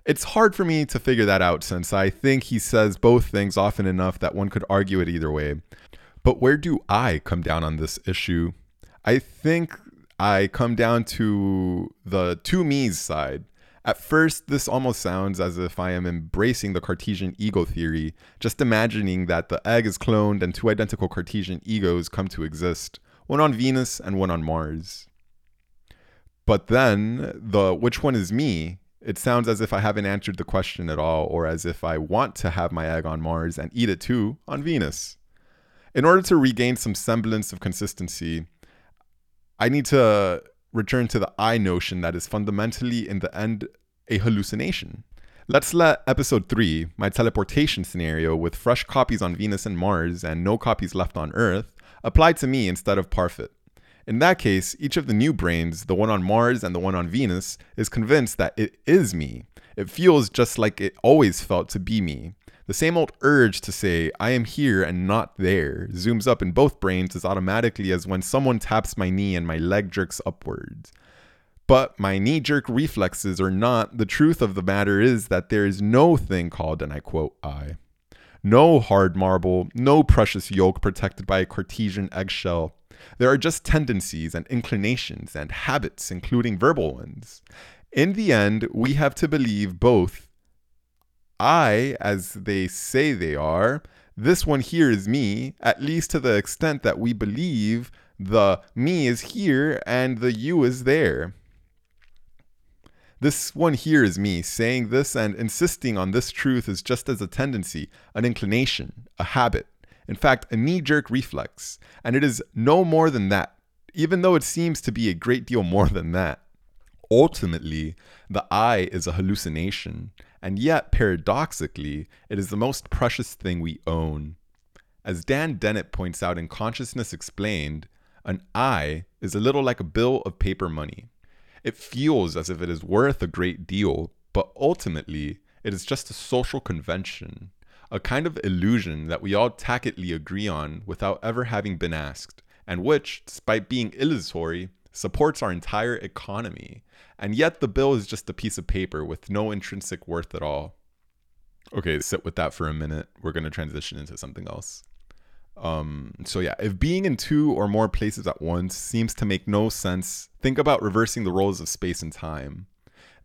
It's hard for me to figure that out since I think he says both things often enough that one could argue it either way. But where do I come down on this issue? I think I come down to the two me's side. At first, this almost sounds as if I am embracing the Cartesian ego theory, just imagining that the egg is cloned and two identical Cartesian egos come to exist, one on Venus and one on Mars. But then, the which one is me? It sounds as if I haven't answered the question at all, or as if I want to have my egg on Mars and eat it too on Venus. In order to regain some semblance of consistency, I need to return to the I notion that is fundamentally, in the end, a hallucination. Let's let episode 3, my teleportation scenario with fresh copies on Venus and Mars and no copies left on Earth, apply to me instead of Parfit. In that case, each of the new brains, the one on Mars and the one on Venus, is convinced that it is me. It feels just like it always felt to be me. The same old urge to say, I am here and not there, zooms up in both brains as automatically as when someone taps my knee and my leg jerks upwards. But my knee jerk reflexes or not, the truth of the matter is that there is no thing called, and I quote, I. No hard marble, no precious yolk protected by a Cartesian eggshell. There are just tendencies and inclinations and habits, including verbal ones. In the end, we have to believe both I, as they say they are, this one here is me, at least to the extent that we believe the me is here and the you is there. This one here is me saying this and insisting on this truth is just as a tendency, an inclination, a habit, in fact, a knee jerk reflex, and it is no more than that, even though it seems to be a great deal more than that. Ultimately, the I is a hallucination, and yet, paradoxically, it is the most precious thing we own. As Dan Dennett points out in Consciousness Explained, an I is a little like a bill of paper money. It feels as if it is worth a great deal, but ultimately, it is just a social convention, a kind of illusion that we all tacitly agree on without ever having been asked, and which, despite being illusory, supports our entire economy. And yet the bill is just a piece of paper with no intrinsic worth at all. Okay, sit with that for a minute. We're going to transition into something else. Um, so yeah, if being in two or more places at once seems to make no sense, think about reversing the roles of space and time.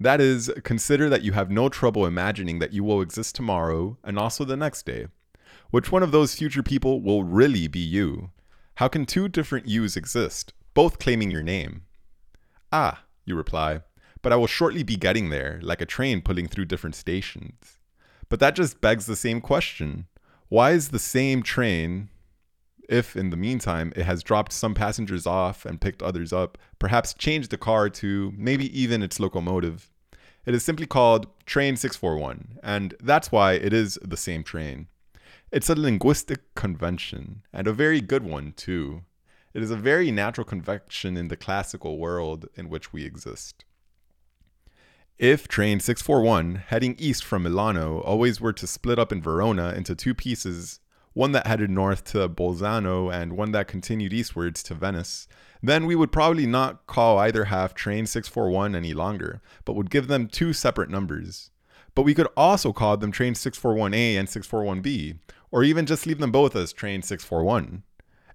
That is, consider that you have no trouble imagining that you will exist tomorrow and also the next day. Which one of those future people will really be you? How can two different yous exist, both claiming your name? Ah, you reply, but I will shortly be getting there, like a train pulling through different stations. But that just begs the same question. Why is the same train if in the meantime it has dropped some passengers off and picked others up, perhaps changed the car to maybe even its locomotive. It is simply called Train 641, and that's why it is the same train. It's a linguistic convention, and a very good one, too. It is a very natural convention in the classical world in which we exist. If train 641, heading east from Milano, always were to split up in Verona into two pieces one that headed north to Bolzano and one that continued eastwards to Venice, then we would probably not call either half train 641 any longer, but would give them two separate numbers. But we could also call them train 641A and 641B, or even just leave them both as train 641.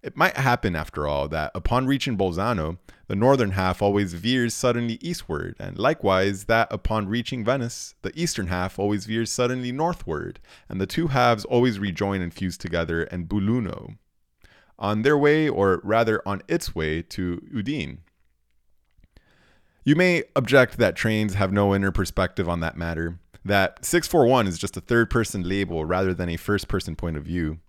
It might happen, after all, that upon reaching Bolzano, the northern half always veers suddenly eastward, and likewise that upon reaching Venice, the eastern half always veers suddenly northward, and the two halves always rejoin and fuse together in Belluno, on their way, or rather on its way, to Udine. You may object that trains have no inner perspective on that matter, that 641 is just a third person label rather than a first person point of view.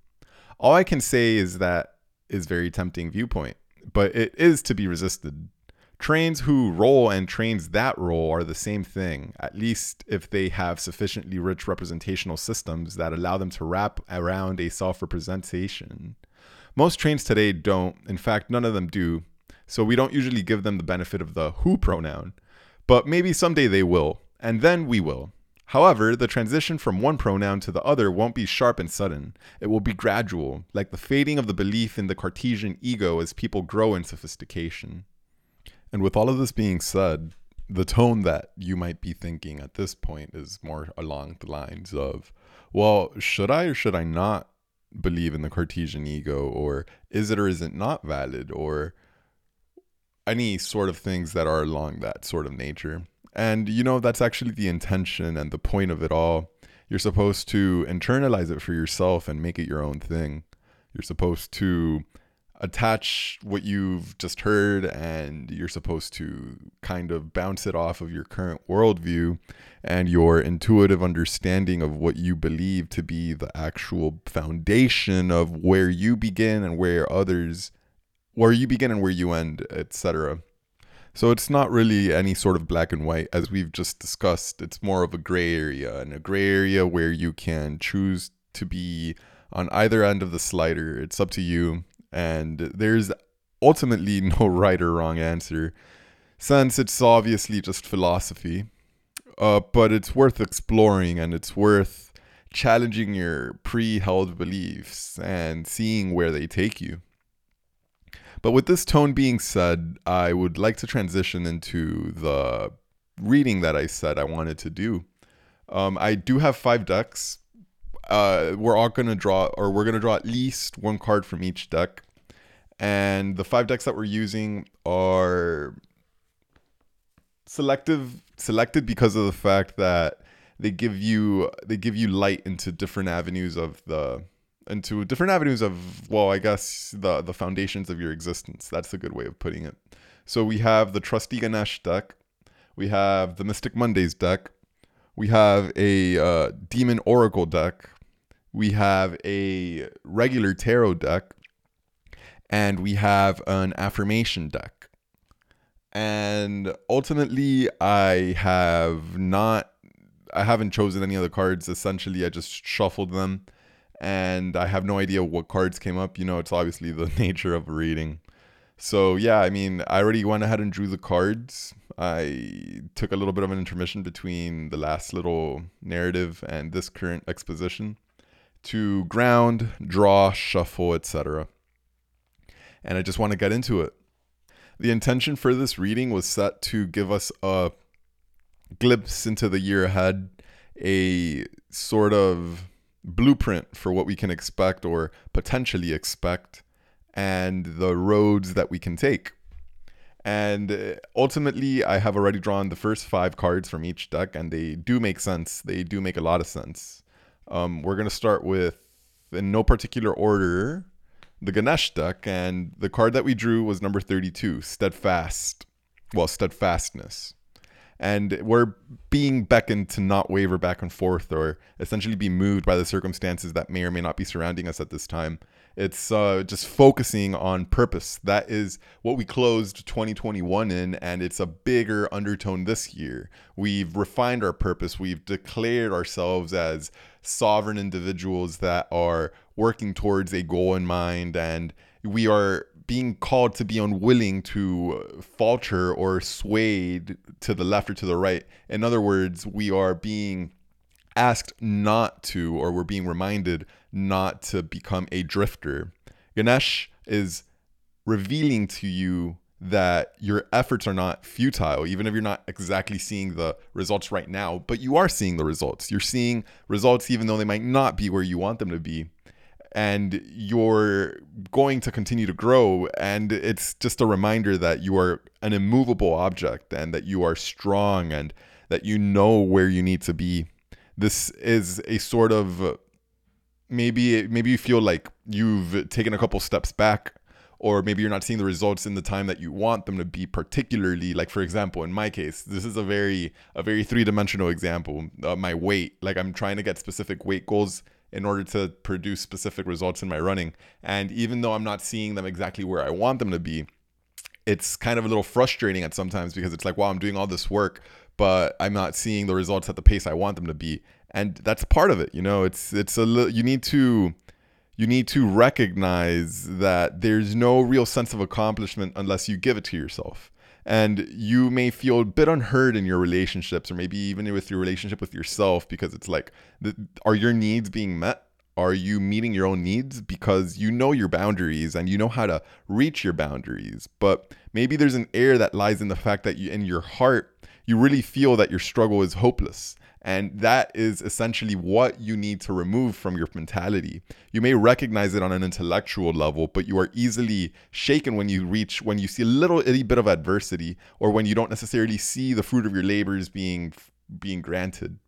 All I can say is that is very tempting viewpoint, but it is to be resisted. Trains who roll and trains that roll are the same thing, at least if they have sufficiently rich representational systems that allow them to wrap around a self representation. Most trains today don't, in fact, none of them do, so we don't usually give them the benefit of the who pronoun. But maybe someday they will, and then we will. However, the transition from one pronoun to the other won't be sharp and sudden. It will be gradual, like the fading of the belief in the Cartesian ego as people grow in sophistication. And with all of this being said, the tone that you might be thinking at this point is more along the lines of, well, should I or should I not believe in the Cartesian ego? Or is it or is it not valid? Or any sort of things that are along that sort of nature. And you know, that's actually the intention and the point of it all. You're supposed to internalize it for yourself and make it your own thing. You're supposed to attach what you've just heard and you're supposed to kind of bounce it off of your current worldview and your intuitive understanding of what you believe to be the actual foundation of where you begin and where others where you begin and where you end etc so it's not really any sort of black and white, as we've just discussed. It's more of a gray area, and a gray area where you can choose to be on either end of the slider. It's up to you. And there's ultimately no right or wrong answer, since it's obviously just philosophy. Uh, but it's worth exploring and it's worth challenging your pre held beliefs and seeing where they take you. But with this tone being said, I would like to transition into the reading that I said I wanted to do. Um, I do have five decks. Uh, we're all going to draw, or we're going to draw at least one card from each deck. And the five decks that we're using are selective selected because of the fact that they give you they give you light into different avenues of the into different avenues of well i guess the the foundations of your existence. That's a good way of putting it. So we have the trusty ganesh deck. We have the mystic mondays deck. We have a uh, demon oracle deck. We have a regular tarot deck. And we have an affirmation deck. And ultimately i have not i haven't chosen any of the cards. Essentially i just shuffled them and I have no idea what cards came up. You know, it's obviously the nature of reading. So yeah, I mean, I already went ahead and drew the cards. I took a little bit of an intermission between the last little narrative and this current exposition to ground, draw, shuffle, etc. And I just want to get into it. The intention for this reading was set to give us a glimpse into the year ahead, a sort of blueprint for what we can expect or potentially expect and the roads that we can take. And uh, ultimately, I have already drawn the first five cards from each deck, and they do make sense. They do make a lot of sense. Um, we're going to start with, in no particular order, the Ganesh deck, and the card that we drew was number 32, Steadfast. Well, Steadfastness and we're being beckoned to not waver back and forth or essentially be moved by the circumstances that may or may not be surrounding us at this time. It's uh, just focusing on purpose. That is what we closed 2021 in, and it's a bigger undertone this year. We've refined our purpose. We've declared ourselves as sovereign individuals that are working towards a goal in mind, and we are being called to be unwilling to uh, falter or swayed to the left or to the right. In other words, we are being asked not to, or we're being reminded not to become a drifter. Ganesh is revealing to you that your efforts are not futile, even if you're not exactly seeing the results right now, but you are seeing the results. You're seeing results even though they might not be where you want them to be and you're going to continue to grow. And it's just a reminder that you are an immovable object and that you are strong and that you know where you need to be. This is a sort of maybe maybe you feel like you've taken a couple steps back or maybe you're not seeing the results in the time that you want them to be particularly like for example in my case this is a very a very three-dimensional example uh, my weight like i'm trying to get specific weight goals in order to produce specific results in my running. And even though I'm not seeing them exactly where I want them to be, it's kind of a little frustrating at sometimes because it's like, wow, I'm doing all this work, but I'm not seeing the results at the pace I want them to be. And that's part of it, you know. It's it's a you need to you need to recognize that there's no real sense of accomplishment unless you give it to yourself and you may feel a bit unheard in your relationships or maybe even with your relationship with yourself because it's like are your needs being met? Are you meeting your own needs? Because you know your boundaries and you know how to reach your boundaries. But maybe there's an air that lies in the fact that you in your heart you really feel that your struggle is hopeless and that is essentially what you need to remove from your mentality. You may recognize it on an intellectual level, but you are easily shaken when you reach, when you see a little itty bit of adversity, or when you don't necessarily see the fruit of your labors being being granted.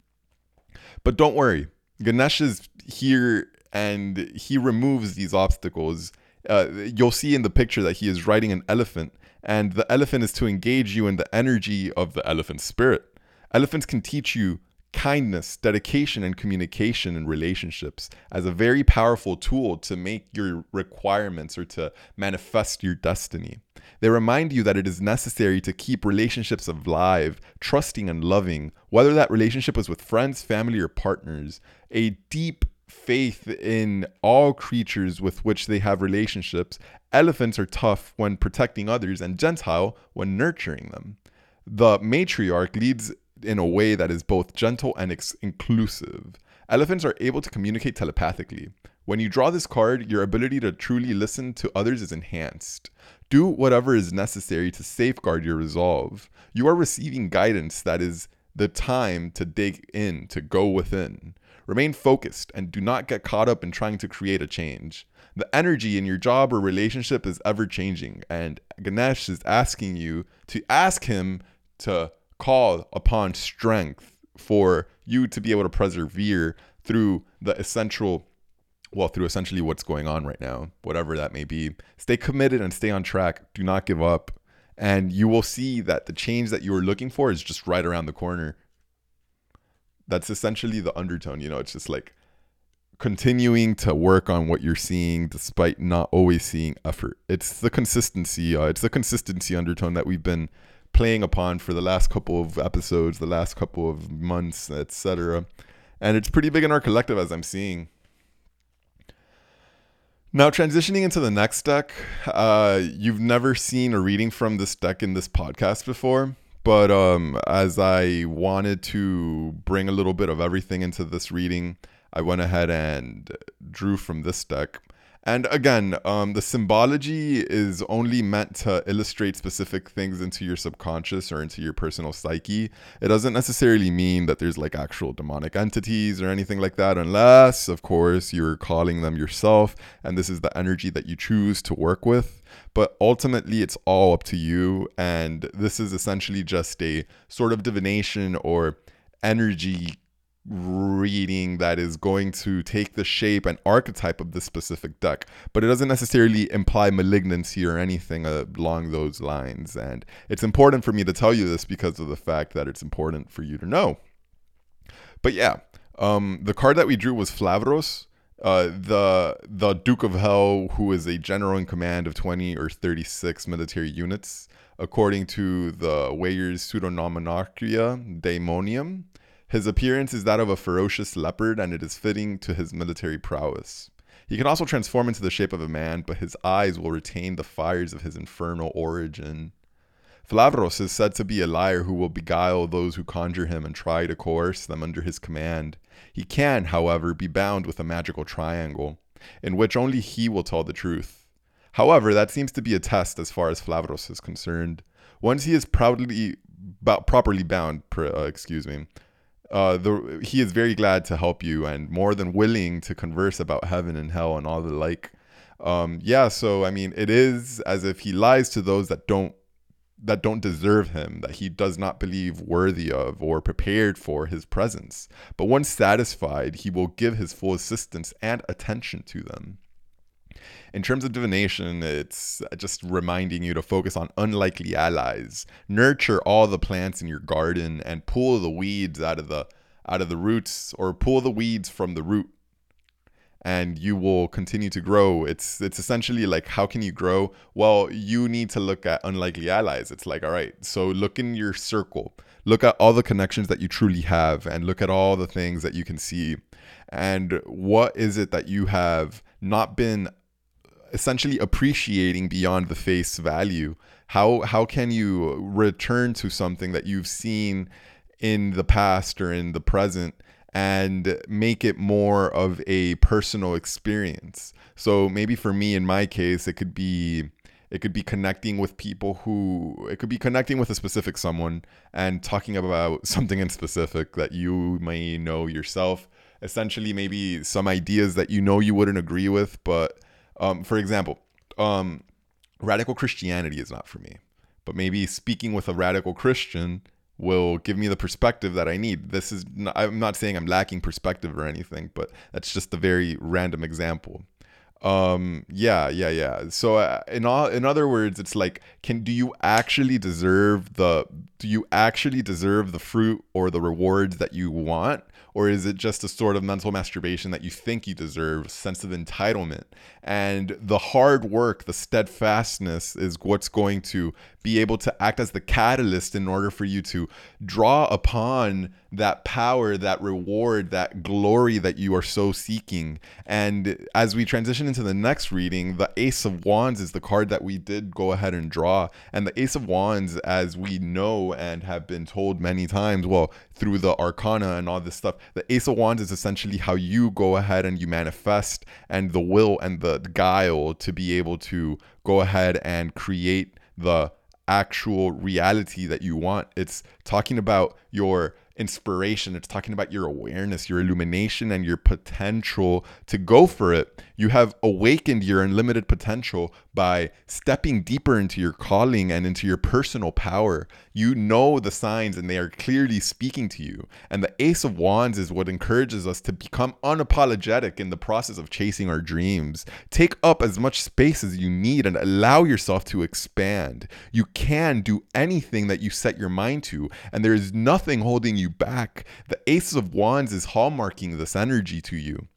But don't worry, Ganesh is here and he removes these obstacles. Uh, you'll see in the picture that he is riding an elephant, and the elephant is to engage you in the energy of the elephant spirit. Elephants can teach you kindness, dedication, and communication in relationships as a very powerful tool to make your requirements or to manifest your destiny. They remind you that it is necessary to keep relationships alive, trusting, and loving, whether that relationship is with friends, family, or partners. A deep faith in all creatures with which they have relationships. Elephants are tough when protecting others and gentile when nurturing them. The matriarch leads in a way that is both gentle and ex- inclusive. Elephants are able to communicate telepathically. When you draw this card, your ability to truly listen to others is enhanced. Do whatever is necessary to safeguard your resolve. You are receiving guidance that is the time to dig in, to go within. Remain focused and do not get caught up in trying to create a change. The energy in your job or relationship is ever changing, and Ganesh is asking you to ask him to call upon strength for you to be able to persevere through the essential well, through essentially what's going on right now, whatever that may be. Stay committed and stay on track. Do not give up. And you will see that the change that you were looking for is just right around the corner. That's essentially the undertone. You know, it's just like continuing to work on what you're seeing despite not always seeing effort. It's the consistency. Uh, it's the consistency undertone that we've been playing upon for the last couple of episodes, the last couple of months, etc. And it's pretty big in our collective as I'm seeing. Now, transitioning into the next deck, uh, you've never seen a reading from this deck in this podcast before, but um, as I wanted to bring a little bit of everything into this reading, I went ahead and drew from this deck. And again, um, the symbology is only meant to illustrate specific things into your subconscious or into your personal psyche. It doesn't necessarily mean that there's like actual demonic entities or anything like that, unless, of course, you're calling them yourself and this is the energy that you choose to work with. But ultimately, it's all up to you. And this is essentially just a sort of divination or energy reading that is going to take the shape and archetype of this specific deck, but it doesn't necessarily imply malignancy or anything along those lines. And it's important for me to tell you this because of the fact that it's important for you to know. But yeah, um, the card that we drew was Flavros. Uh, the the Duke of Hell, who is a general in command of 20 or 36 military units, according to the Weyer's Pseudonomonarchia Daemonium. His appearance is that of a ferocious leopard, and it is fitting to his military prowess. He can also transform into the shape of a man, but his eyes will retain the fires of his infernal origin. Flavros is said to be a liar who will beguile those who conjure him and try to coerce them under his command. He can, however, be bound with a magical triangle, in which only he will tell the truth. However, that seems to be a test as far as Flavros is concerned. Once he is proudly, properly bound, uh, excuse me, uh, the he is very glad to help you and more than willing to converse about heaven and hell and all the like. Um, yeah, so I mean, it is as if he lies to those that don't that don't deserve him, that he does not believe worthy of or prepared for his presence. But once satisfied, he will give his full assistance and attention to them. In terms of divination, it's just reminding you to focus on unlikely allies. Nurture all the plants in your garden and pull the weeds out of the out of the roots or pull the weeds from the root and you will continue to grow. It's it's essentially like how can you grow? Well, you need to look at unlikely allies. It's like all right, so look in your circle. Look at all the connections that you truly have and look at all the things that you can see. And what is it that you have not been essentially appreciating beyond the face value. How how can you return to something that you've seen in the past or in the present and make it more of a personal experience? So maybe for me in my case it could be it could be connecting with people who it could be connecting with a specific someone and talking about something in specific that you may know yourself. Essentially maybe some ideas that you know you wouldn't agree with but um, for example, um, radical Christianity is not for me, but maybe speaking with a radical Christian will give me the perspective that I need. This is not, I'm not saying I'm lacking perspective or anything, but that's just a very random example. Um yeah, yeah, yeah. So uh, in all in other words, it's like can do you actually deserve the do you actually deserve the fruit or the rewards that you want or is it just a sort of mental masturbation that you think you deserve, sense of entitlement? And the hard work, the steadfastness is what's going to be able to act as the catalyst in order for you to draw upon that power, that reward, that glory that you are so seeking. And as we transition into the next reading, the Ace of Wands is the card that we did go ahead and draw. And the Ace of Wands, as we know and have been told many times, well, through the arcana and all this stuff, the Ace of Wands is essentially how you go ahead and you manifest and the will and the guile to be able to go ahead and create the actual reality that you want. It's talking about your inspiration. It's talking about your awareness, your illumination, and your potential to go for it. You have awakened your unlimited potential by stepping deeper into your calling and into your personal power. You know the signs and they are clearly speaking to you. And the Ace of Wands is what encourages us to become unapologetic in the process of chasing our dreams. Take up as much space as you need and allow yourself to expand. You can do anything that you set your mind to, and there is nothing holding you back. The Ace of Wands is hallmarking this energy to you.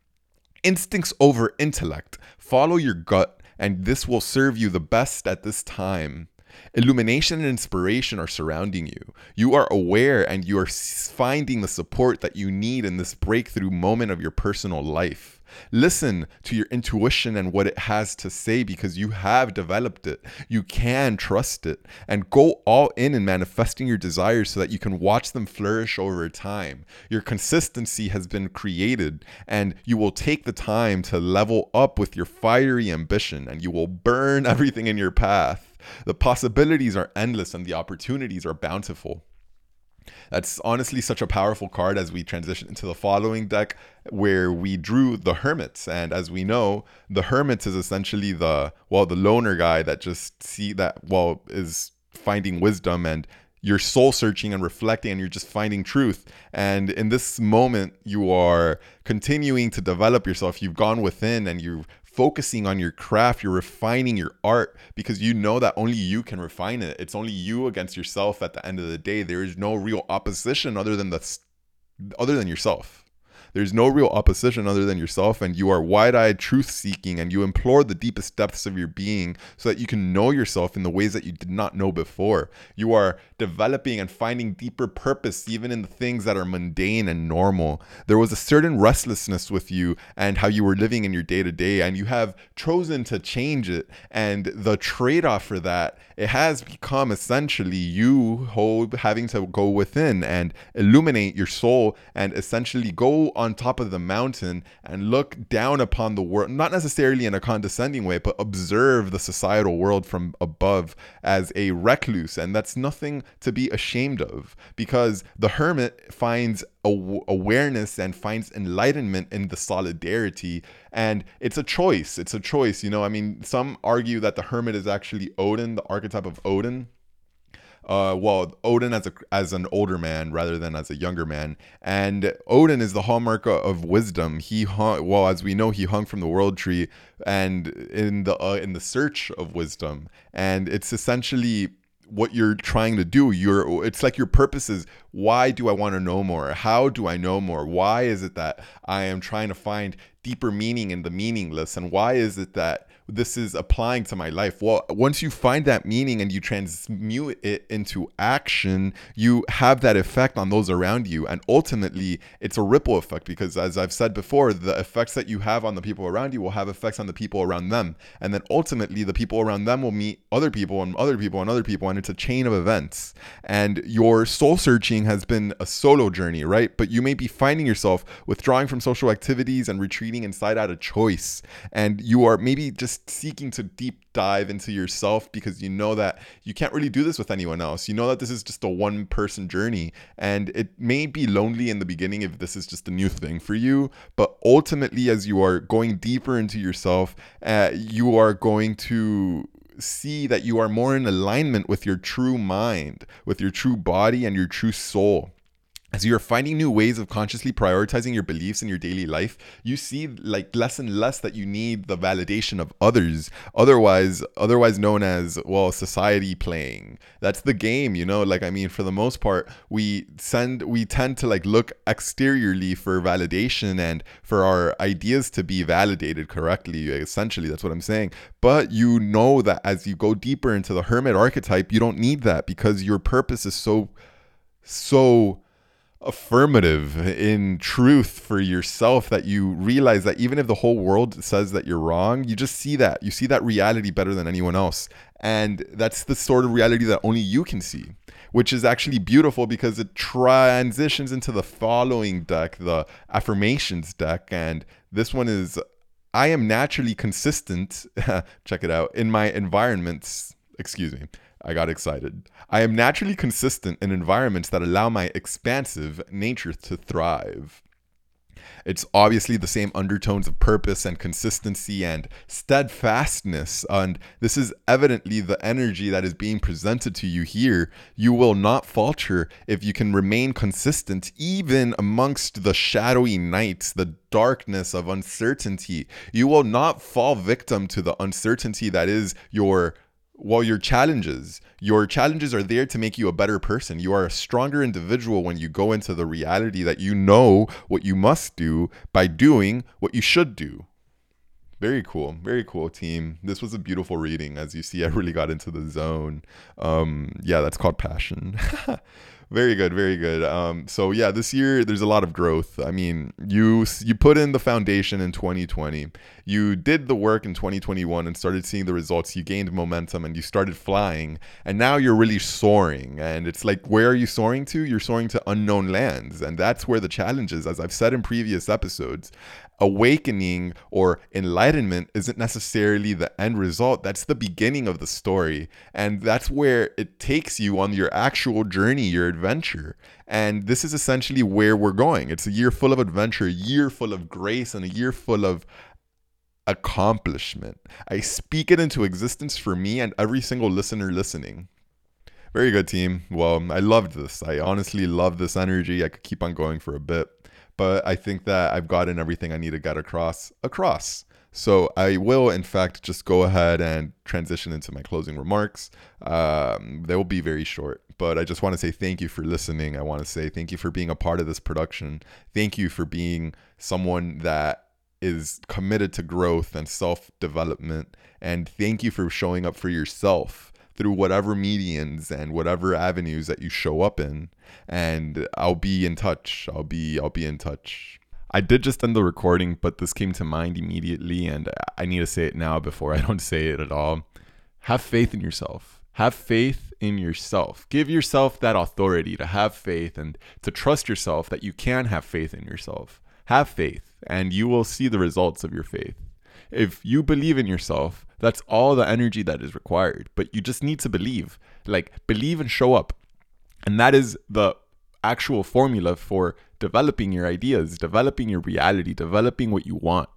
Instincts over intellect. Follow your gut, and this will serve you the best at this time. Illumination and inspiration are surrounding you. You are aware and you are finding the support that you need in this breakthrough moment of your personal life. Listen to your intuition and what it has to say because you have developed it. You can trust it and go all in in manifesting your desires so that you can watch them flourish over time. Your consistency has been created and you will take the time to level up with your fiery ambition and you will burn everything in your path. The possibilities are endless and the opportunities are bountiful. That's honestly such a powerful card as we transition into the following deck where we drew the hermits. And as we know the hermits is essentially the well the loner guy that just see that well is finding wisdom and you're soul searching and reflecting and you're just finding truth. And in this moment you are continuing to develop yourself. You've gone within and you're focusing on your craft, you're refining your art because you know that only you can refine it. It's only you against yourself at the end of the day. There is no real opposition other than the other than yourself. There's no real opposition other than yourself, and you are wide eyed truth seeking, and you implore the deepest depths of your being so that you can know yourself in the ways that you did not know before. You are developing and finding deeper purpose even in the things that are mundane and normal. There was a certain restlessness with you and how you were living in your day to day, and you have chosen to change it. And the trade off for that, it has become essentially you having to go within and illuminate your soul and essentially go on top of the mountain and look down upon the world, not necessarily in a condescending way, but observe the societal world from above as a recluse. And that's nothing to be ashamed of because the hermit finds awareness and finds enlightenment in the solidarity. And it's a choice. It's a choice. You know i mean some argue that the hermit is actually odin the archetype of odin uh, well, Odin as a as an older man rather than as a younger man, and Odin is the hallmark of wisdom. He hung, well, as we know, he hung from the world tree, and in the uh, in the search of wisdom, and it's essentially what you're trying to do. You're it's like your purpose is why do i want to know more? How do i know more? Why is it that i am trying to find deeper meaning in the meaningless? And why is it that this is applying to my life. Well, once you find that meaning and you transmute it into action, you have that effect on those around you. And ultimately, it's a ripple effect because, as I've said before, the effects that you have on the people around you will have effects on the people around them. And then ultimately, the people around them will meet other people and other people and other people. And it's a chain of events. And your soul searching has been a solo journey, right? But you may be finding yourself withdrawing from social activities and retreating inside out of choice. And you are maybe seeking to deep dive into yourself because you know that you can't really do this with anyone else. You know that this is just a one person journey and it may be lonely in the beginning if this is just a new thing for you, but ultimately, as you are going deeper into yourself, uh, you are going to see that you are more in alignment with your true mind, with your true body, and your true soul as you're finding new ways of consciously prioritizing your beliefs in your daily life you see like less and less that you need the validation of others otherwise otherwise known as well society playing. That's the game you know? Like i mean for the most part we send we tend to like look exteriorly for validation and for our ideas to be validated correctly essentially that's what i'm saying. But you know that as you go deeper into the hermit archetype you don't need that because your purpose is so so affirmative in truth for yourself that you realize that even if the whole world says that you're wrong, you just see that. You see that reality better than anyone else. And that's the sort of reality that only you can see, which is actually beautiful because it transitions into the following deck, the affirmations deck. And this one is I am naturally consistent, check it out, in my environments, excuse me, I got excited. I am naturally consistent in environments that allow my expansive nature to thrive. It's obviously the same undertones of purpose and consistency and steadfastness. And this is evidently the energy that is being presented to you here. You will not falter if you can remain consistent, even amongst the shadowy nights, the darkness of uncertainty. You will not fall victim to the uncertainty that is your well, your challenges, your challenges are there to make you a better person. You are a stronger individual when you go into the reality that you know what you must do by doing what you should do. Very cool. Very cool, team. This was a beautiful reading. As you see, I really got into the zone. Um, yeah, that's called passion. very good very good. Um, so yeah this year there's a lot of growth. I mean you you put in the foundation in 2020 you did the work in 2021 and started seeing the results. You gained momentum and you started flying and now you're really soaring. And it's like where are you soaring to? You're soaring to unknown lands. And that's where the challenge is. As i've said in previous episodes awakening or enlightenment isn't necessarily the end result. That's the beginning of the story. And that's where it takes you on your actual journey, your adventure. And this is essentially where we're going. It's a year full of adventure, a year full of grace, and a year full of accomplishment. I speak it into existence for me and every single listener listening. Very good, team. Well, I loved this. I honestly love this energy. I could keep on going for a bit but I think that I've gotten everything I need to get across across. So I will, in fact, just go ahead and transition into my closing remarks. Um, they will be very short, but I just want to say thank you for listening. I want to say thank you for being a part of this production. Thank you for being someone that is committed to growth and self development. And thank you for showing up for yourself through whatever medians and whatever avenues that you show up in and I'll be in touch. I'll be I'll be in touch. I did just end the recording, but this came to mind immediately and I need to say it now before I don't say it at all. Have faith in yourself. Have faith in yourself. Give yourself that authority to have faith and to trust yourself that you can have faith in yourself. Have faith and you will see the results of your faith. If you believe in yourself, that's all the energy that is required. But you just need to believe. Like, believe and show up. And that is the actual formula for developing your ideas, developing your reality, developing what you want.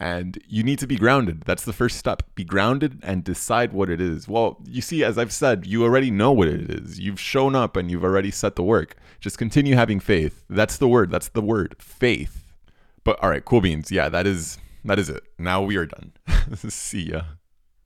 And you need to be grounded. That's the first step. Be grounded and decide what it is. Well, you see, as I've said, you already know what it is. You've shown up and you've already set the work. Just continue having faith. That's the word. That's the word faith. But all right, cool beans. Yeah, that is that is it. Now we are done. See ya.